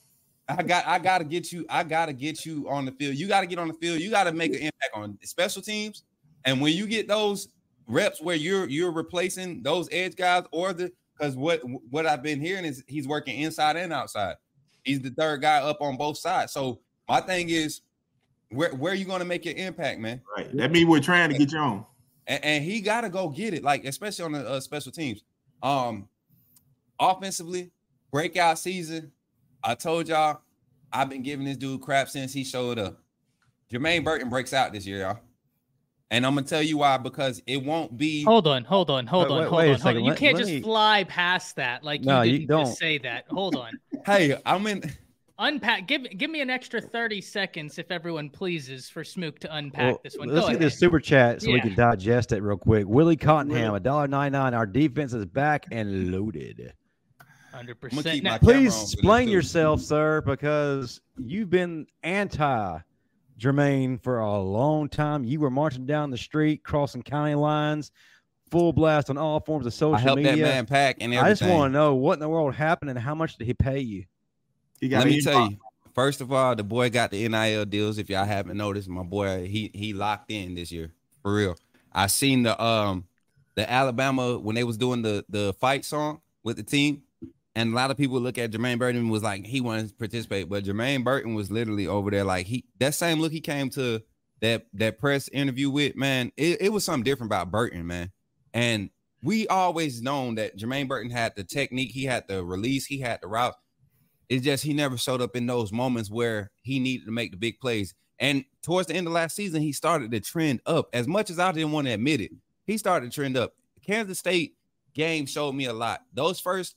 I got I gotta get you, I gotta get you on the field. You gotta get on the field, you gotta make an impact on special teams and when you get those reps where you're you're replacing those edge guys or the because what what I've been hearing is he's working inside and outside. He's the third guy up on both sides. So my thing is, where where are you going to make your impact, man? Right. That means we're trying to get you on. And, and he got to go get it, like especially on the uh, special teams. Um, offensively, breakout season. I told y'all, I've been giving this dude crap since he showed up. Jermaine Burton breaks out this year, y'all. And I'm gonna tell you why because it won't be. Hold on, hold on, hold on, wait, hold wait on, hold on. You let, can't let just me... fly past that like no, you didn't you don't. say that. Hold on. hey, I'm in. Unpack. Give give me an extra thirty seconds, if everyone pleases, for Smook to unpack well, this one. Let's Go get ahead. this super chat so yeah. we can digest it real quick. Willie Cottonham, a dollar ninety nine. Our defense is back and loaded. Hundred percent. Please explain yourself, sir, because you've been anti Jermaine, for a long time. You were marching down the street, crossing county lines, full blast on all forms of social I helped media. that man pack and everything. I just want to know what in the world happened and how much did he pay you? He Let me tell you. First of all, the boy got the NIL deals. If y'all haven't noticed, my boy he he locked in this year for real. I seen the um the Alabama when they was doing the the fight song with the team. And a lot of people look at Jermaine Burton was like he wanted to participate, but Jermaine Burton was literally over there like he that same look he came to that that press interview with man. It, it was something different about Burton, man. And we always known that Jermaine Burton had the technique, he had the release, he had the route. It's just he never showed up in those moments where he needed to make the big plays. And towards the end of last season, he started to trend up. As much as I didn't want to admit it, he started to trend up. Kansas State game showed me a lot. Those first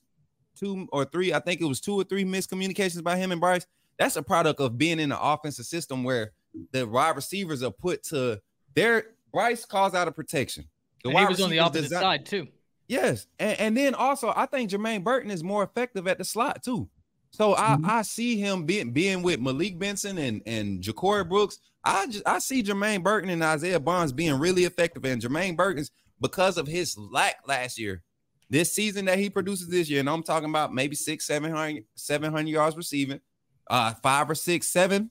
two or three, I think it was two or three miscommunications by him and Bryce. That's a product of being in the offensive system where the wide receivers are put to their Bryce calls out of protection. The and he was on the opposite design, side too. Yes, and, and then also I think Jermaine Burton is more effective at the slot too. So mm-hmm. I, I see him being being with Malik Benson and and Ja'Corey Brooks. I just I see Jermaine Burton and Isaiah Bonds being really effective. And Jermaine Burton's because of his lack last year, this season that he produces this year, and I'm talking about maybe six, 700, 700 yards receiving, uh, five or six, seven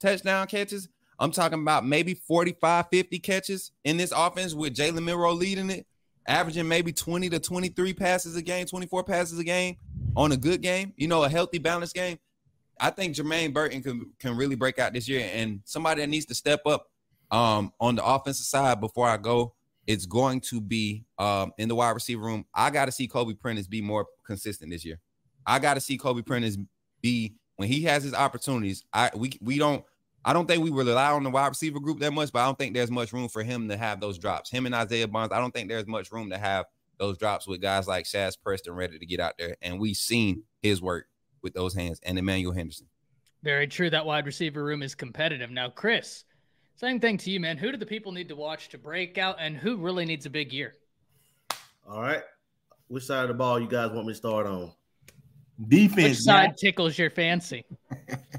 touchdown catches. I'm talking about maybe 45, 50 catches in this offense with Jalen Milroe leading it, averaging maybe 20 to 23 passes a game, 24 passes a game on a good game, you know, a healthy, balanced game. I think Jermaine Burton can, can really break out this year. And somebody that needs to step up um, on the offensive side before I go it's going to be um, in the wide receiver room. I got to see Kobe Prentice be more consistent this year. I got to see Kobe Prentice be when he has his opportunities. I we we don't. I don't think we rely on the wide receiver group that much, but I don't think there's much room for him to have those drops. Him and Isaiah Bonds, I don't think there's much room to have those drops with guys like Shazz Preston ready to get out there. And we've seen his work with those hands and Emmanuel Henderson. Very true. That wide receiver room is competitive. Now, Chris, same thing to you, man. Who do the people need to watch to break out and who really needs a big year? All right. Which side of the ball you guys want me to start on? Defense. Which side tickles your fancy?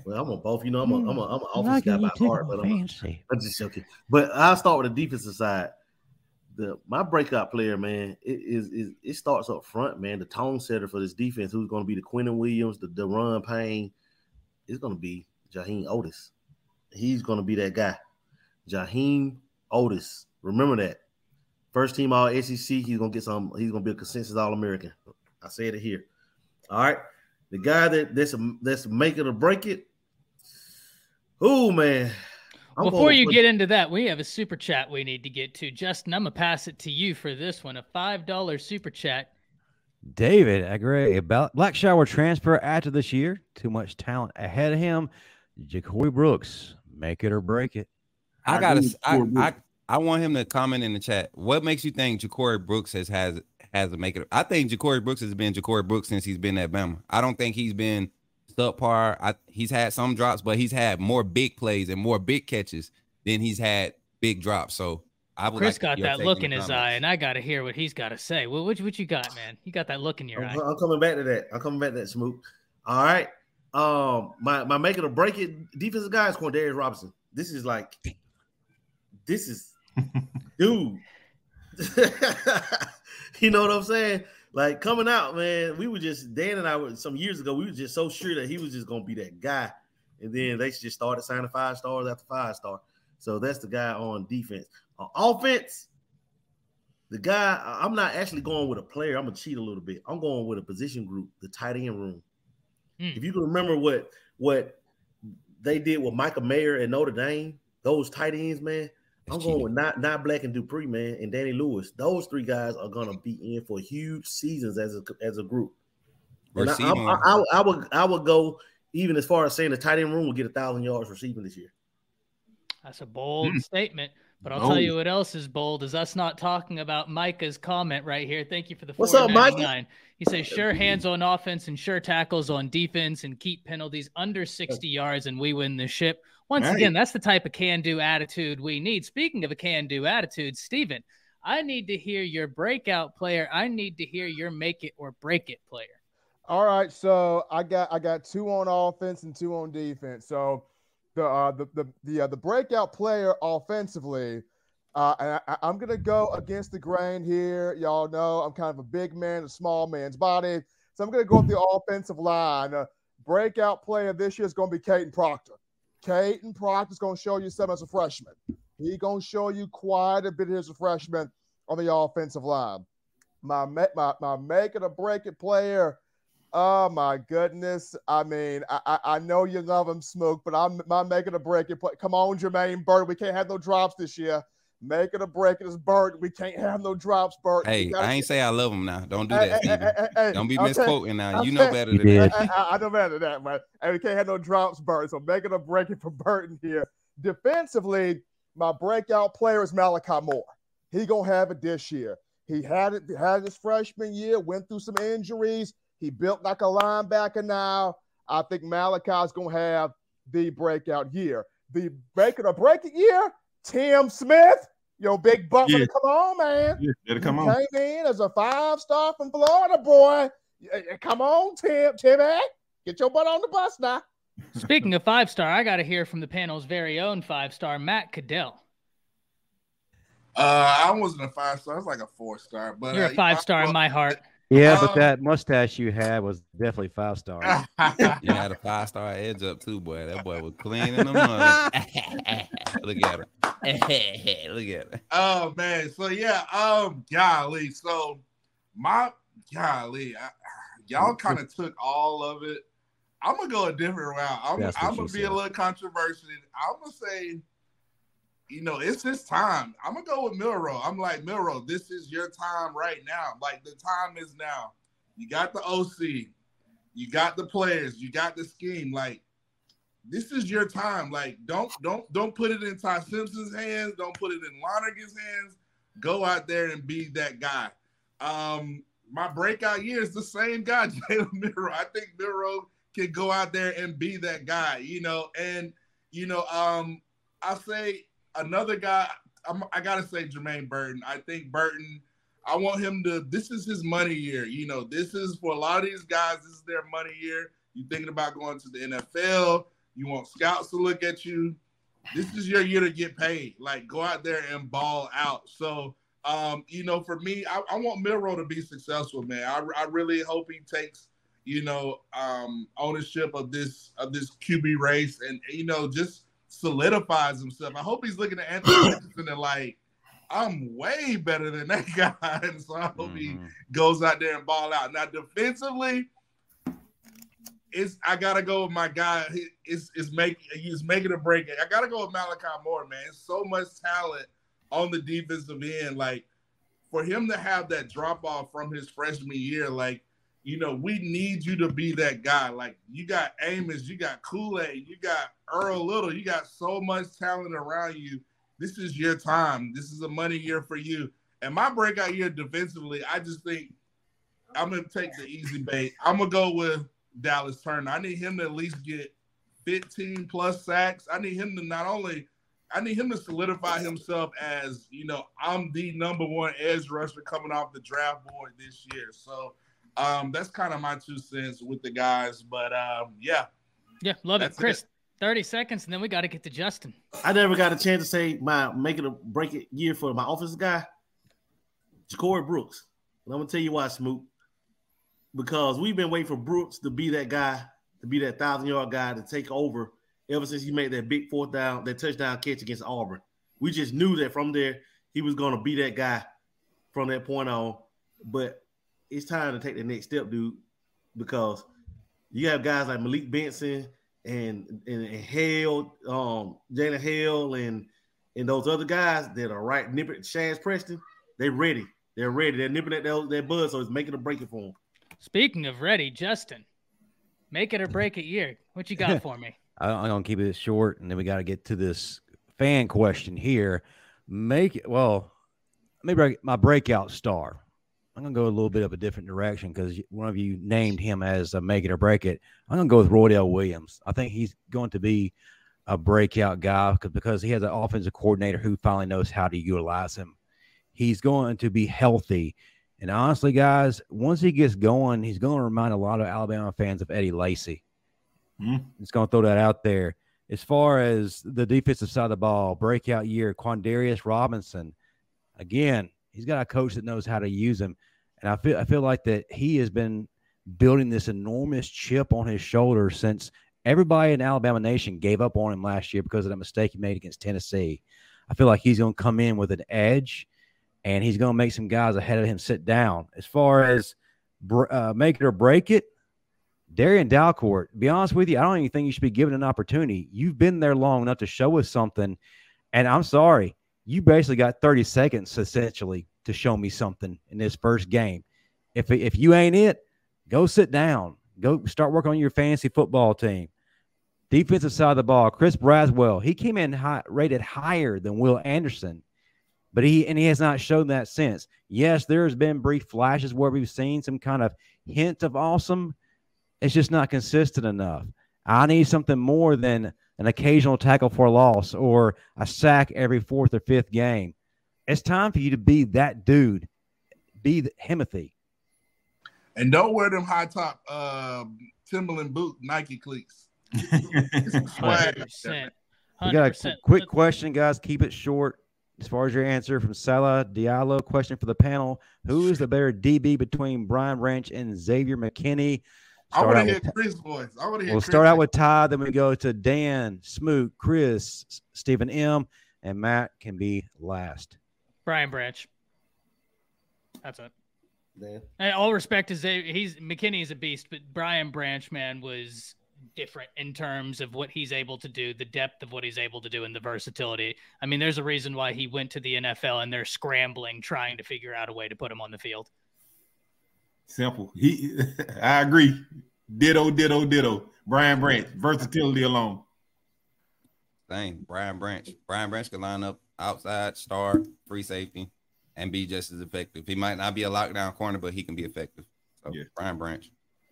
Well, I'm on both. You know, I'm a, I'm a, I'm an offensive guy by heart, but I'm, I'm just joking. But I'll start with the defensive side. The my breakout player, man, it is it, it starts up front, man. The tone setter for this defense, who's going to be the Quinnen Williams, the Daron Payne, is going to be Jaheim Oatis. He's going to be that guy. Jaheim Oatis. Remember that. First team all SEC. He's gonna get some. He's gonna be a consensus All American. I said it here. All right. The guy that that's that's make it or break it. Oh man. I'm Before you get into that, we have a super chat we need to get to. Justin, I'm gonna pass it to you for this one. A five dollar super chat. David, I agree. About Blackshire transfer after this year. Too much talent ahead of him. JaCorey Brooks, make it or break it. I, gotta. I, I I want him to comment in the chat. What makes you think JaCorey Brooks has has has to make it? I think JaCorey Brooks has been JaCorey Brooks since he's been at Bama. I don't think he's been subpar. I, he's had some drops, but he's had more big plays and more big catches than he's had big drops. So I would Chris like got that look in his eye, and I got to hear what he's got to say. Well, what, what you got, man? You got that look in your I'm, eye. I'm coming back to that. I'm coming back to that, Smoot. All right. Um, my my make it or break it defensive guy is Quandarrius Robinson. This is like, this is, dude. you know what I'm saying? Like coming out, man. We were just Dan and I were some years ago. We were just so sure that he was just gonna be that guy, and then they just started signing five stars after five star. So that's the guy on defense. On offense, the guy I'm not actually going with a player. I'm gonna cheat a little bit. I'm going with a position group, the tight end room. Mm. If you can remember what what they did with Michael Mayer and Notre Dame, those tight ends, man. I'm going with not Niblack and Dippre, man, and Danny Lewis. Those three guys are gonna be in for huge seasons as a as a group. And I, I, I, I, would I would go even as far as saying the tight end room will get a thousand yards receiving this year. That's a bold mm. statement. But I'll tell you what else is bold is us not talking about Micah's comment right here. Thank you for the What's up, Micah? He says sure hands on offense and sure tackles on defense and keep penalties under 60 yards and we win the ship. Once right. again, that's the type of can-do attitude we need. Speaking of a can-do attitude, Steven, I need to hear your breakout player. I need to hear your make it or break it player. All right, so I got I got two on offense and two on defense. So the uh, the the the, uh, the breakout player offensively. Uh, and I, I'm gonna go against the grain here. Y'all know I'm kind of a big man, a small man's body, so I'm gonna go with the offensive line. Uh, breakout player this year is gonna be Kadyn Proctor. Kadyn Proctor is gonna show you something as a freshman. He gonna show you quite a bit as a freshman on the offensive line. My my my make it or break it player Oh my goodness! I mean, I, I know you love him, Smoke, but I'm I'm making a break it. Come on, Jermaine Bird. We can't have no drops this year. Make it a break it is Bird. We can't have no drops, Bird. Hey, I ain't say I love him now. Don't do that. Hey, hey, Don't be okay. misquoting now. You know better than that. I, I, know better than that, man. And we can't have no drops, Bird. So make it a break it for Burton here. Defensively, my breakout player is Malachi Moore. He gonna have it this year. He had it had his freshman year, went through some injuries he built like a linebacker now. I think Malachi's going to have the breakout year. The breaking or breaking year, Tim Smith, yo, big butt. Yeah. Come on, man. Yeah, come on. Came in as a five star from Florida, boy. Come on, Tim. Timmy, get your butt on the bus now. Speaking of five star, I got to hear from the panel's very own five star, Matt Caddell. Uh, I wasn't a five star. I was like a four star. But you're uh, a five star in my heart. Yeah, but um, that mustache you had was definitely five star. you had a five star edge up too, boy. That boy was clean in the mud. Look at her. Look at her. Oh man. So yeah. Um. Golly. So my golly. I, y'all kind of took all of it. I'm gonna go a different route. I'm, I'm gonna be said. a little controversial. I'm gonna say you know, it's his time. I'm gonna go with Milroe. I'm like Milroe. This is your time right now. Like the time is now. You got the OC, you got the players, you got the scheme. Like this is your time. Like don't don't don't put it in Ty Simpson's hands. Don't put it in Lonergan's hands. Go out there and be that guy. Um, my breakout year is the same guy, Jalen Milroe. I think Milroe can go out there and be that guy. You know, and you know, um, I say another guy. I'm, I gotta say Jermaine Burton. I think Burton. I want him to. This is his money year. You know, this is for a lot of these guys. This is their money year. You thinking about going to the NFL? You want scouts to look at you. This is your year to get paid. Like go out there and ball out. So, um, you know, for me, I, I want Milroe to be successful, man. I, I really hope he takes, you know, um, ownership of this of this QB race and you know just solidifies himself. I hope he's looking at Anthony Richardson and like, I'm way better than that guy. And so I hope mm-hmm. he goes out there and ball out. Now defensively, it's I gotta go with my guy. It's it's making he's making a break. I gotta go with Malachi Moore, man. So much talent on the defensive end. Like for him to have that drop off from his freshman year, like you know, we need you to be that guy. Like you got Amos, you got Kool Aid, you got Earl Little, you got so much talent around you. This is your time. This is a money year for you. And my breakout year defensively, I just think I'm gonna take the easy bait. I'm gonna go with Dallas Turner. I need him to at least get 15 plus sacks. I need him to not only I need him to solidify himself as, you know, I'm the number one edge rusher coming off the draft board this year. So um, that's kind of my two cents with the guys. But um, yeah. Yeah, love it. Chris, it. 30 seconds, and then we got to get to Justin. I never got a chance to say my making a break it year for my office guy, JaCorey Brooks. And I'm gonna tell you why, Smoot because we've been waiting for Brooks to be that guy, to be that thousand yard guy to take over ever since he made that big fourth down, that touchdown catch against Auburn. We just knew that from there he was going to be that guy from that point on. But it's time to take the next step, dude, because you have guys like Malik Benson and and, and Hale, um, Jalen Hale, and and those other guys that are right nipping Shazz Preston. They're ready. They're ready. They're nipping at that, that bud, so it's making a break for them. Speaking of ready, Justin, make it or break it year. What you got for me? I'm gonna keep it short, and then we got to get to this fan question here. Make it well. Maybe my breakout star. I'm gonna go a little bit of a different direction because one of you named him as a make it or break it. I'm gonna go with Roydell Williams. I think he's going to be a breakout guy because because he has an offensive coordinator who finally knows how to utilize him. He's going to be healthy. And honestly, guys, once he gets going, he's going to remind a lot of Alabama fans of Eddie Lacy. Mm-hmm. Just going to throw that out there. As far as the defensive side of the ball, breakout year, Quandarrius Robinson. Again, he's got a coach that knows how to use him. And I feel I feel like that he has been building this enormous chip on his shoulder since everybody in Alabama Nation gave up on him last year because of that mistake he made against Tennessee. I feel like he's going to come in with an edge and he's going to make some guys ahead of him sit down. As far as uh, make it or break it, Darrian Dalcourt, be honest with you, I don't even think you should be given an opportunity. You've been there long enough to show us something. And I'm sorry, you basically got 30 seconds essentially to show me something in this first game. If, if you ain't it, go sit down. Go start working on your fantasy football team. Defensive side of the ball, Chris Braswell, he came in high, rated higher than Will Anderson but he and he has not shown that since. Yes, there's been brief flashes where we've seen some kind of hint of awesome. It's just not consistent enough. I need something more than an occasional tackle for loss or a sack every fourth or fifth game. It's time for you to be that dude. Be the Himothy. And don't wear them high top uh, Timberland boot Nike cleats. 100%. We got a quick question, guys. Keep it short. As far as your answer from Salah Diallo, question for the panel: Who is the better DB between Brian Branch and Xavier McKinney? Start I want to hear Chris' voice. I want to hear. We'll Chris start out with Ty, then we go to Dan, Smoot, Chris, Stephen M, and Matt can be last. Brian Branch. That's it. Dan. all respect to Xavier, eh, he's McKinney is a beast, but Brian Branch, man, was different in terms of what he's able to do, the depth of what he's able to do, and the versatility. I mean, there's a reason why he went to the NFL and they're scrambling trying to figure out a way to put him on the field. Simple. He, I agree. Ditto, ditto, ditto. Brian Branch, versatility alone. Same. Brian Branch. Brian Branch can line up outside, star, free safety, and be just as effective. He might not be a lockdown corner, but he can be effective. So yeah. Brian Branch.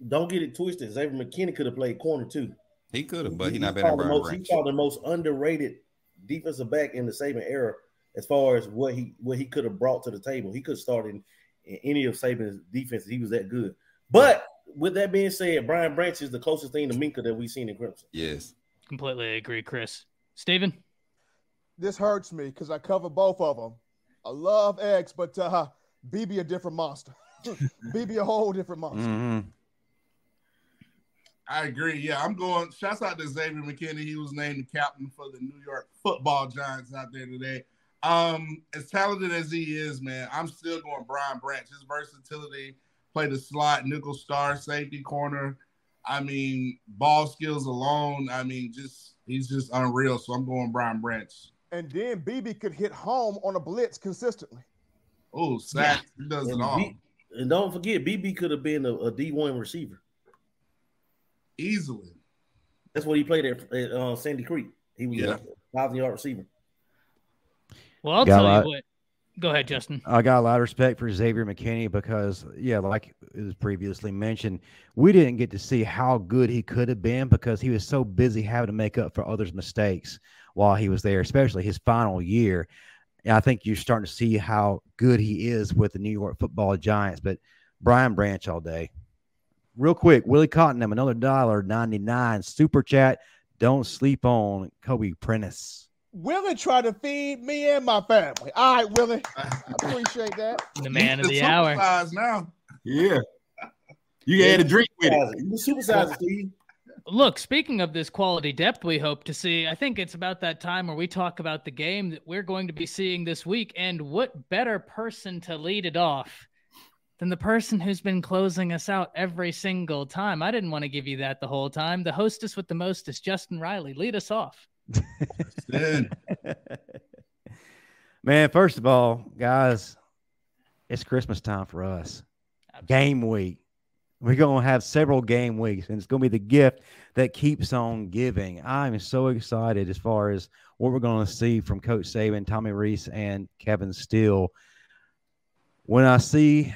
Don't get it twisted. Xavier McKinney could have played corner too. He could have, but he's he not better than Brian most, Branch. He's the most underrated defensive back in the Saban era as far as what he what he could have brought to the table. He could have started in, in any of Saban's defenses. He was that good. But with that being said, Brian Branch is the closest thing to Minkah that we've seen in Crimson. Yes. Completely agree, Chris. Steven? This hurts me because I cover both of them. I love X, but uh, BB a different monster. BB a whole different monster. Mm-hmm. I agree. Yeah, I'm going. Shouts out to Xavier McKinney. He was named the captain for the New York Football Giants out there today. Um, as talented as he is, man, I'm still going Brian Branch. His versatility, play the slot, nickel star, safety corner. I mean, ball skills alone. I mean, just he's just unreal. So I'm going Brian Branch. And then BB could hit home on a blitz consistently. Oh, sack. Yeah. He does and it all. B- and don't forget, BB could have been a a D1 receiver. Easily. That's what he played at, at uh, Sandy Creek. He was yeah. a thousand yard receiver. Well, I'll got tell you what. Go ahead, Justin. I got a lot of respect for Xavier McKinney because, yeah, like it was previously mentioned, we didn't get to see how good he could have been because he was so busy having to make up for others' mistakes while he was there, especially his final year. And I think you're starting to see how good he is with the New York Football Giants. But Brian Branch all day. Real quick, Willie Cottonham, another dollar ninety nine super chat. Don't sleep on Kobe Prentice. Willie tried to feed me and my family. All right, Willie. I appreciate that. The man of the hour. now. Yeah. You had a drink with it. You supersize Steve. Look, speaking of this quality depth we hope to see, I think it's about that time where we talk about the game that we're going to be seeing this week. And what better person to lead it off than the person who's been closing us out every single time? I didn't want to give you that the whole time. The hostess with the mostest, Justin Riley, lead us off. Man, first of all, guys, it's Christmas time for us. Absolutely. Game week. We're going to have several game weeks, and it's going to be the gift that keeps on giving. I'm so excited as far as what we're going to see from Coach Saban, Tommy Rees, and Kevin Steele. When I see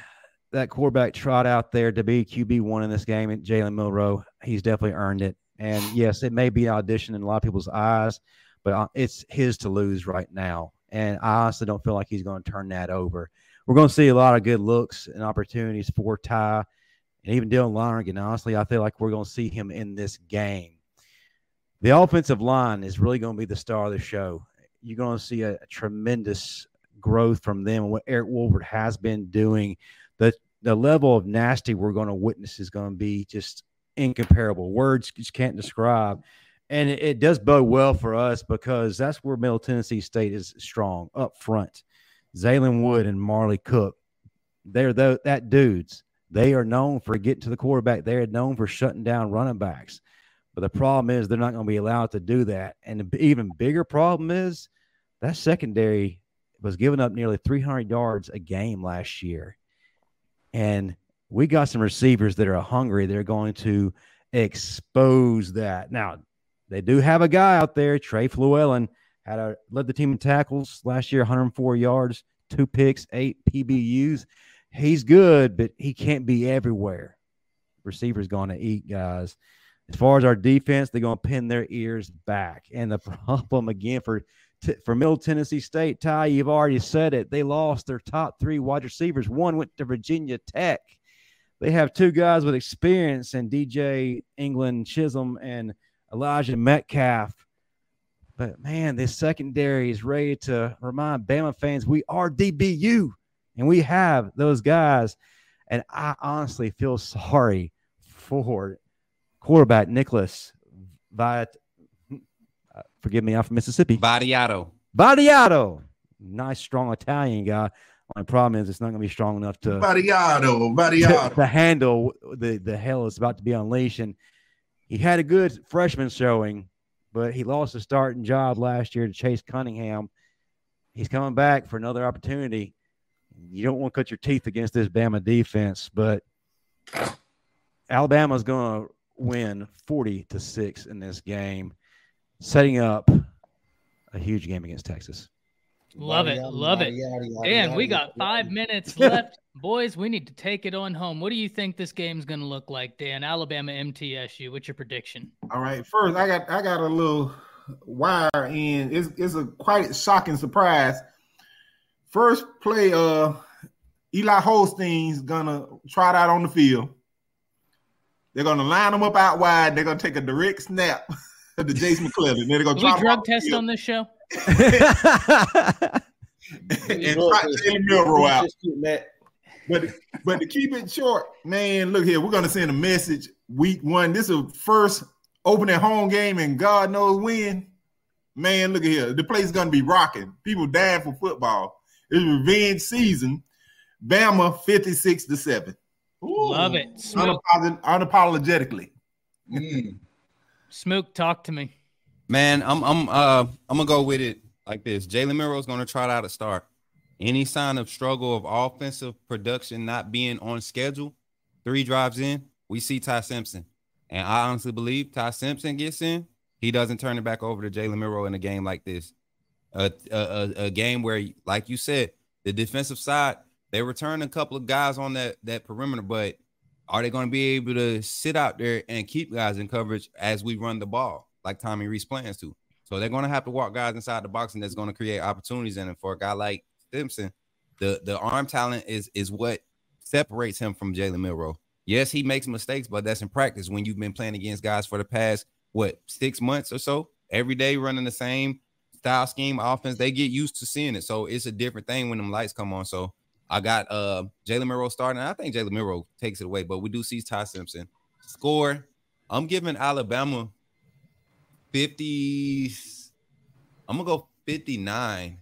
that quarterback trot out there to be QB one in this game, Jalen Milroe, he's definitely earned it. And yes, it may be an audition in a lot of people's eyes, but uh, it's his to lose right now. And I honestly don't feel like he's going to turn that over. We're going to see a lot of good looks and opportunities for Ty and even Dylan Lonergan. Honestly, I feel like we're going to see him in this game. The offensive line is really going to be the star of the show. You're going to see a, tremendous growth from them what Eric Wolford has been doing. The the level of nasty we're going to witness is going to be just incomparable. Words just can't describe. And it, it, does bode well for us because that's where Middle Tennessee State is strong up front. Zaylen Wood and Marley Cook, they're the, that dudes. They are known for getting to the quarterback. They are known for shutting down running backs. But the problem is they're not going to be allowed to do that. And the even bigger problem is that secondary was giving up nearly 300 yards a game last year. And we got some receivers that are hungry. They're going to expose that. Now, they do have a guy out there, Trey Fluellen, had a led the team in tackles last year, 104 yards, two picks, eight PBUs. He's good, but he can't be everywhere. Receivers going to eat guys. As far as our defense, they're going to pin their ears back. And the problem again for for Middle Tennessee State, Ty, you've already said it. They lost their top three wide receivers. One went to Virginia Tech they have two guys with experience in DJ England Chisholm and Elijah Metcalf. But man, this secondary is ready to remind Bama fans we are DBU and we have those guys. And I honestly feel sorry for quarterback Nicholas Viat. Uh, forgive me, I'm from Mississippi. Vattiato. Vattiato. Nice, strong Italian guy. My problem is it's not going to be strong enough to Variado, Variado. To, to, handle the the hell is about to be unleashed. And he had a good freshman showing, but he lost his starting job last year to Chase Cunningham. He's coming back for another opportunity. You don't want to cut your teeth against this Bama defense, but Alabama's going to win 40 to 6 in this game, setting up a huge game against Texas. Love it. Love it. Dan. we got five minutes left. Boys, we need to take it on home. What do you think this game's going to look like, Dan? Alabama MTSU. What's your prediction? All right. First, I got I got a little wire in. It's, it's a quite shocking surprise. First play, uh, Eli Holstein's gonna try it out on the field. They're gonna line them up out wide. They're gonna take a direct snap to Jason McClellan. They're gonna we drug test on this show. And trot Jalen Milroe out. But but to keep it short, man, look here. We're gonna send a message week one. This is first opening home game, and God knows when. Man, look at here. The place is gonna be rocking. People dying for football. It's revenge season. Bama 56 to 7. Ooh. Love it. Unapolog- unapologetically. Mm. Smook, talk to me. Man, I'm I'm uh I'm gonna go with it like this. Jalen is gonna try out a start. Any sign of struggle of offensive production not being on schedule, three drives in, we see Ty Simpson. And I honestly believe Ty Simpson gets in, he doesn't turn it back over to Jalen Milroe in a game like this. A, a, a game where, like you said, the defensive side, they return a couple of guys on that that perimeter, but are they going to be able to sit out there and keep guys in coverage as we run the ball, like Tommy Rees plans to? So they're going to have to walk guys inside the box, and that's going to create opportunities. And for a guy like Simpson, the the arm talent is is what separates him from Jalen Milroe. Yes, he makes mistakes, but that's in practice. When you've been playing against guys for the past what six months or so, every day running the same style scheme offense, they get used to seeing it. So it's a different thing when them lights come on. So I got uh Jalen Milroe starting. I think Jalen Milroe takes it away, but we do see Ty Simpson score. I'm giving Alabama 50. I'm gonna go 59.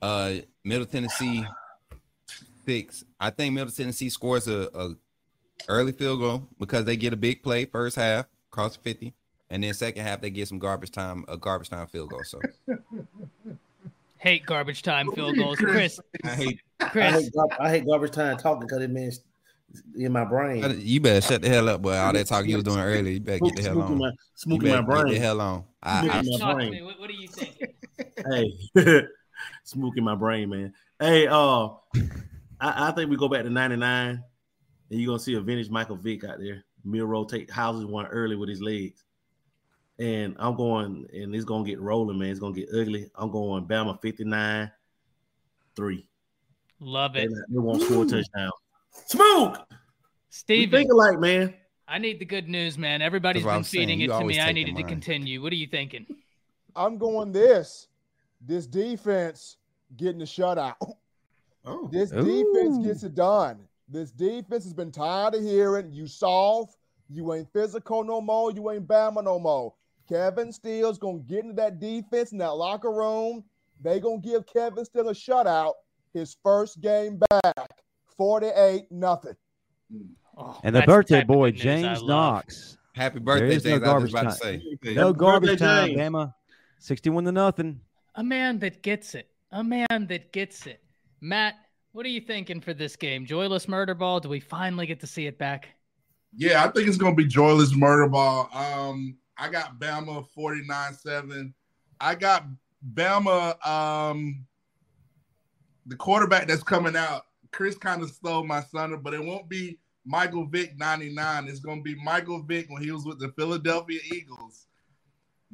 Uh, Middle Tennessee six. I think Middle Tennessee scores a, a early field goal because they get a big play first half, across 50, and then second half they get some garbage time, a garbage time field goal. So hate garbage time field goals, Chris. I hate Chris. I hate, I hate garbage time talking because it means in my brain. You better shut the hell up, boy. All that talking you was doing earlier. You better get the hell Smoking on. my, You smoking better my brain. Get the hell on. I, I, my brain. What, what do you think? hey, smoking my brain, man. Hey, uh, I, I think we go back to '99, and you're gonna see a vintage Michael Vick out there. Milroe take houses one early with his legs, and I'm going, and it's gonna get rolling, man. It's gonna get ugly. I'm going Bama 59, three. Love They, it, not- they won't score a touchdown. Smoke. Steve. Steven. think alike, man. I need the good news, man. Everybody's been feeding it to me. I take needed to continue. What are you thinking? I'm going this. This defense getting a shutout. Oh. This defense gets it done. This defense has been tired of hearing you soft, you ain't physical no more, you ain't Bama no more. Kevin Steele's gonna get into that defense in that locker room. They gonna give Kevin Steele a shutout his first game back. 48 nothing. Oh, And the birthday type boy, good news I James. Knox. happy birthday, is no James. I was garbage just to time. say. No Happy garbage birthday, time, James. Bama. 61 to nothing. A man that gets it. A man that gets it. Matt, what are you thinking for this game? Joyless murder ball? Do we finally get to see it back? Yeah, I think it's gonna be joyless murder ball. Um, I got Bama 49-7. I got Bama, um, the quarterback that's coming out. Chris kind of stole my thunder, but it won't be Michael Vick 99. It's gonna be Michael Vick when he was with the Philadelphia Eagles.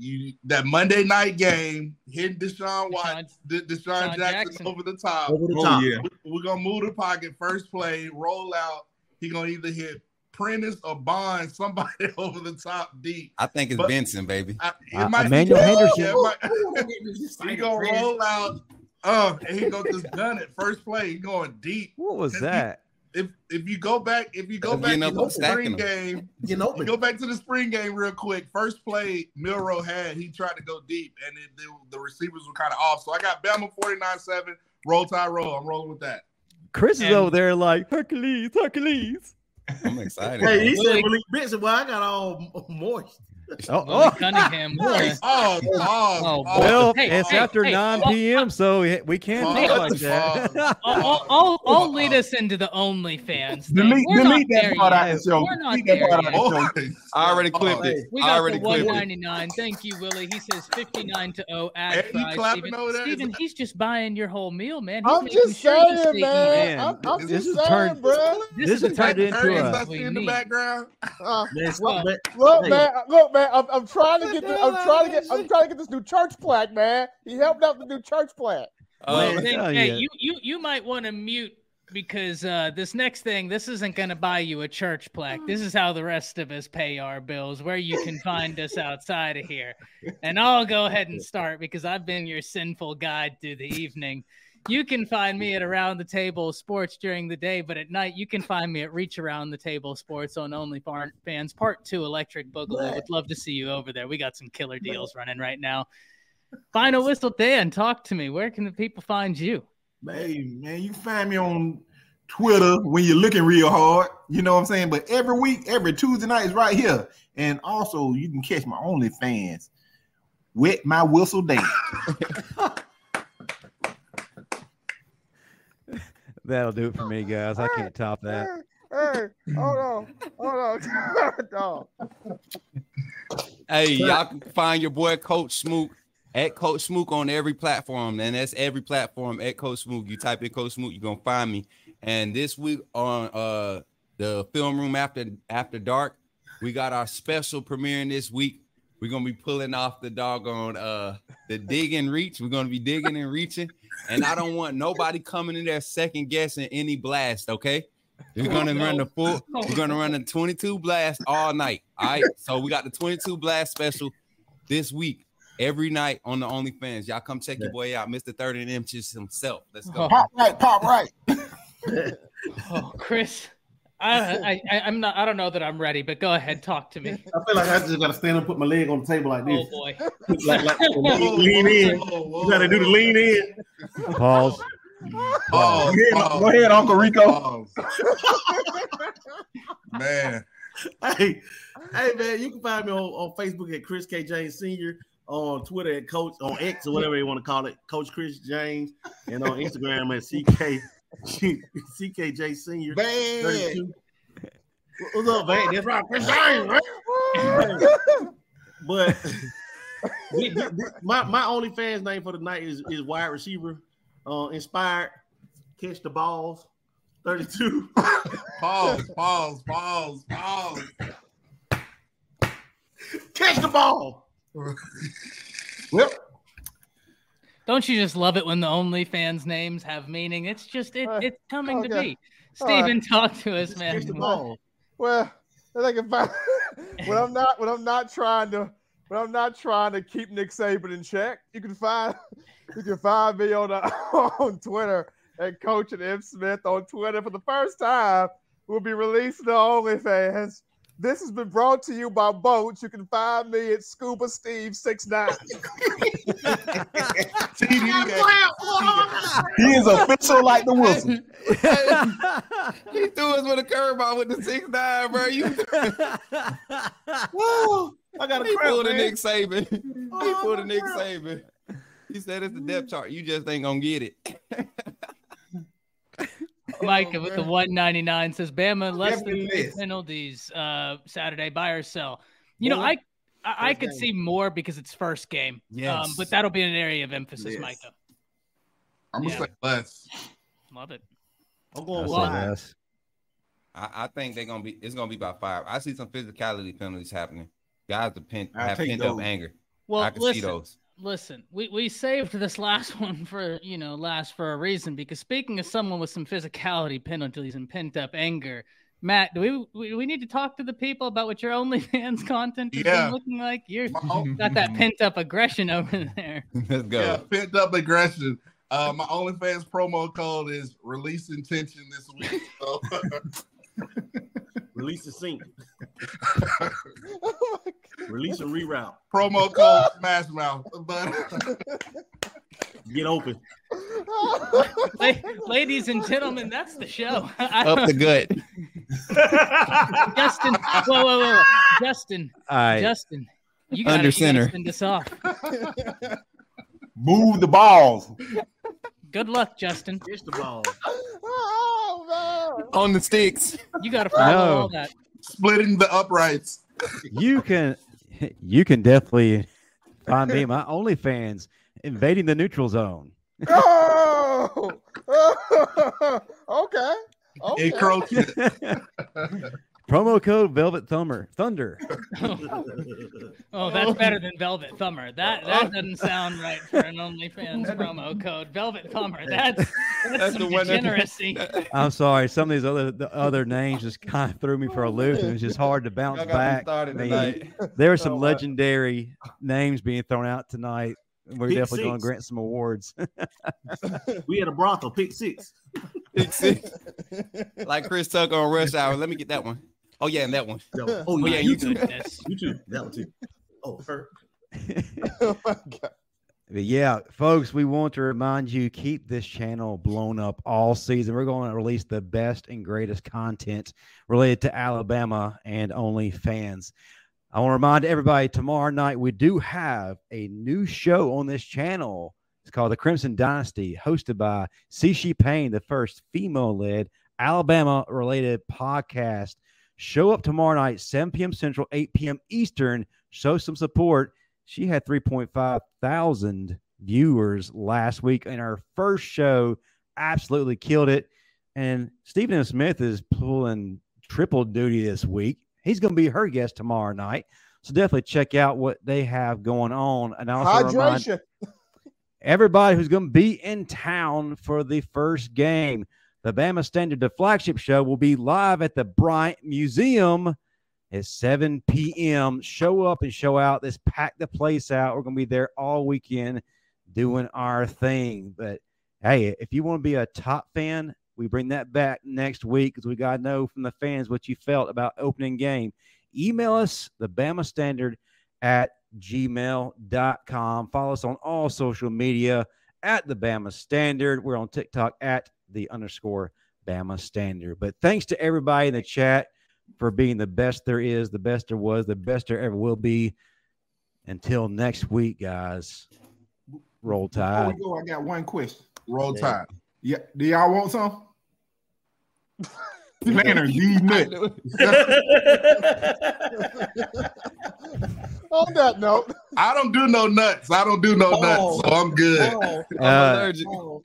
You that Monday night game, hitting Deshaun Watson, De- Deshaun, DeSean Jackson, Jackson. over the top. Over the Oh, top. yeah. We- We're gonna move the pocket first play, roll out. He gonna either hit Prentice or Bond, somebody over the top deep. I think it's But- Benson, baby. I, it Uh, might be- Emmanuel Henderson. Yeah, it might- he gonna roll out. Uh, and he gonna just gun it first play. He going deep. What was Cause you- that? If if you go back, if you go They're back to the spring them. game, Getting you open. go back to the spring game real quick. First play, Milroe had he tried to go deep, and it, the, the receivers were kind of off. So I got Bama 49-7, roll Tide roll. I'm rolling with that. Chris is over there like Hercules, Hercules. I'm excited. Hey, he said Malik Benson. Well, I got all moist. Oh, oh. Cunningham. Oh, oh, Oh, oh, Well, Hey, it's hey, after hey, 9 oh, p.m., so we- we can't oh, talk like oh, that. I'll, I'll, I'll, I'll lead us into the OnlyFans. thing. Delete, We're not delete that there part out of the show. We're not there yet. show. I already clipped it. We I got already the clipped it. Thank you, Willie. He says 59 to 0 ad Hey, he Steven, over there? Steven, he's just buying your whole meal, man. He's I'm just saying, man. Man, I'm, I'm this just saying, turned- bro. This, This is has turned exactly into Curry's a- not what in the background. Uh, Man, look, man. Look, man. I'm, I'm trying to get. The, I'm trying to get. I'm trying to get this new church plaque, man. He helped out the new church plaque. Well, Uh, then, hey, yeah. you, you you might want to mute because uh, this next thing, this isn't going to buy you a church plaque. This is how the rest of us pay our bills, where you can find us outside of here. And I'll go ahead and start because I've been your sinful guide through the evening. You can find me at Around the Table Sports during the day, but at night you can find me at Reach Around the Table Sports on OnlyFans Part Two Electric Boogaloo. Would love to see you over there. We got some killer deals running right now. Final whistle, Dan. Talk to me. Where can the people find you? Hey, man, you find me on Twitter when you're looking real hard. You know what I'm saying? But every week, every Tuesday night is right here. And also, you can catch my OnlyFans. with my whistle dance. That'll do it for me, guys. I can't top that. Hey, hey, hold on, hold on, dog. Hey, y'all can find your boy Coach Smook at Coach Smook on every platform, and that's every platform at Coach Smook. You type in Coach Smook, you're gonna find me. And this week on uh the film room after after dark, we got our special premiering this week. We're gonna be pulling off the doggone uh the dig and reach. We're gonna be digging and reaching, and I don't want nobody coming in there second guessing any blast. Okay, we're gonna run the full. We're gonna run the 22 blast all night. All right. So we got the 22 blast special this week, every night on the OnlyFans. Y'all come check your boy out, Mr. 30 inches himself. Let's go. Pop right, pop right. Oh, Chris, I, I, I'm not. I don't know that I'm ready, but go ahead, talk to me. I feel like I just got to stand up, and put my leg on the table like this. Oh boy. like, like lean in. You got to do the lean in. Pause. Pause, Go ahead, pause, go ahead, Uncle Rico. Man, Hey, hey, man, you can find me on, on Facebook at Chris K James Senior, on Twitter at Coach on X or whatever you want to call it, Coach Chris James, and on Instagram at CK CKJ Senior. Bad. 32. What's up, man? That's right, Chris James, man. But we- we- my my OnlyFans name for the night is, is wide receiver, uh, inspired, catch the balls, thirty two. pause, pause, pause, pause. Catch the ball. Yep. Don't you just love it when the OnlyFans names have meaning? It's just it, Uh, it's coming to be. All right. Steven, talk to us, Catch man. Well, I think if I, when I'm not when I'm not trying to when I'm not trying to keep Nick Saban in check, you can find you can find me on uh, on Twitter at Coach and M Smith on Twitter for the first time. We'll be releasing the OnlyFans. This has been brought to you by Boats. You can find me at Scuba Steve six nine. He is official like the Wilson. he threw us with a curveball with the six nine, bro. You Woo! I got a he crap, pulled a man. Nick Saban. He Oh, pulled a oh, Nick crap. Saban. He said it's the depth chart. You just ain't gonna get it. Micah with the 199 says Bama less than Definitely three is. penalties uh Saturday buy or sell. You know, I I, I could game. see more because it's first game. Um, but that'll be an area of emphasis, Yes. Micah. I'm gonna Yeah. say less. Love it. I'm going That's with a five. I, I think they're gonna be. It's gonna be about five. I see some physicality penalties happening. Guys are pent, I'll have take pent up anger. Well, I can listen, see those. Listen, we, we saved this last one for you know last for a reason because speaking of someone with some physicality penalties and pent up anger, Matt, do we, we we need to talk to the people about what your OnlyFans content is Yeah. looking like? You're got that pent up aggression over there. Let's go. Yeah, pent up aggression. Uh, my OnlyFans promo code is release intention this week. So Release the sink. Release and reroute. promo code Smash Mouth. But Get open. La- Ladies and gentlemen, that's the show. I Up the don't, gut. Justin, whoa, whoa, whoa, Justin, I Justin, you got Under to center. Send this off. Move the balls. Good luck, Justin. Catch the ball. Man. On the sticks. You got to follow No. all that. Splitting the uprights. you can you can definitely find me my OnlyFans invading the neutral zone. Oh, okay. Okay. Encroachment. Promo code Velvet Thumber Thunder. Oh, that's better than Velvet Thumber. That that doesn't sound right for an OnlyFans promo code. Velvet Thumber. That's that's, That's some the that- degeneracy. I'm sorry, some of these other the other names just kind of threw me for a loop. and It was just hard to bounce Y'all got me back. started I mean. There are some Oh, wow. legendary names being thrown out tonight. We're Pick definitely going to grant some awards. we had a Bronco pick six. Pick six. like Chris Tucker on Rush Hour. Let me get that one. Oh yeah, and that one. That one. Oh, Oh, yeah, you you too. Goodness. You too. That one too. Oh, her. oh my God. But yeah, folks, we want to remind you keep this channel blown up all season. We're going to release the best and greatest content related to Alabama and only fans. I want to remind everybody tomorrow night we do have a new show on this channel. It's called The Crimson Dynasty, hosted by Cici Payne, the first female led Alabama related podcast. Show up tomorrow night, 7 p.m. Central, 8 p.m. Eastern. Show some support. She had 3.5 thousand viewers last week in our first show. Absolutely killed it. And Stephen M. Smith is pulling triple duty this week. He's going to be her guest tomorrow night. So definitely check out what they have going on. And also Hydration. everybody who's going to be in town for the first game. The Bama Standard, the flagship show, will be live at the Bryant Museum at 7 p.m. Show up and show out. Let's pack the place out. We're going to be there all weekend doing our thing. But hey, if you want to be a top fan, we bring that back next week because we got to know from the fans what you felt about opening game. Email us, the Bama Standard at gmail.com. Follow us on all social media at the Bama Standard. We're on TikTok at the underscore Bama Standard. But thanks to everybody in the chat for being the best there is, the best there was, the best there ever will be. Until next week, guys. Roll Before tide. we go, I got one question. Roll Tide. Yeah, do y'all want some? Lantern, these nuts. On that note, I don't do no nuts. I don't do no Oh. nuts, so I'm good. oh, I'm Uh, allergic. oh.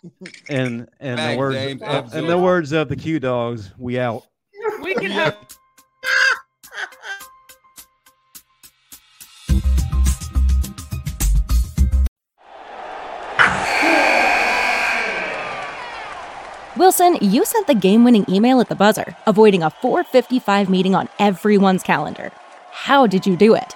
and and the words James. uh, in the words of the Q Dogs, we out. We can have Wilson, you sent the game winning email at the buzzer, avoiding a 455 meeting on everyone's calendar. How did you do it?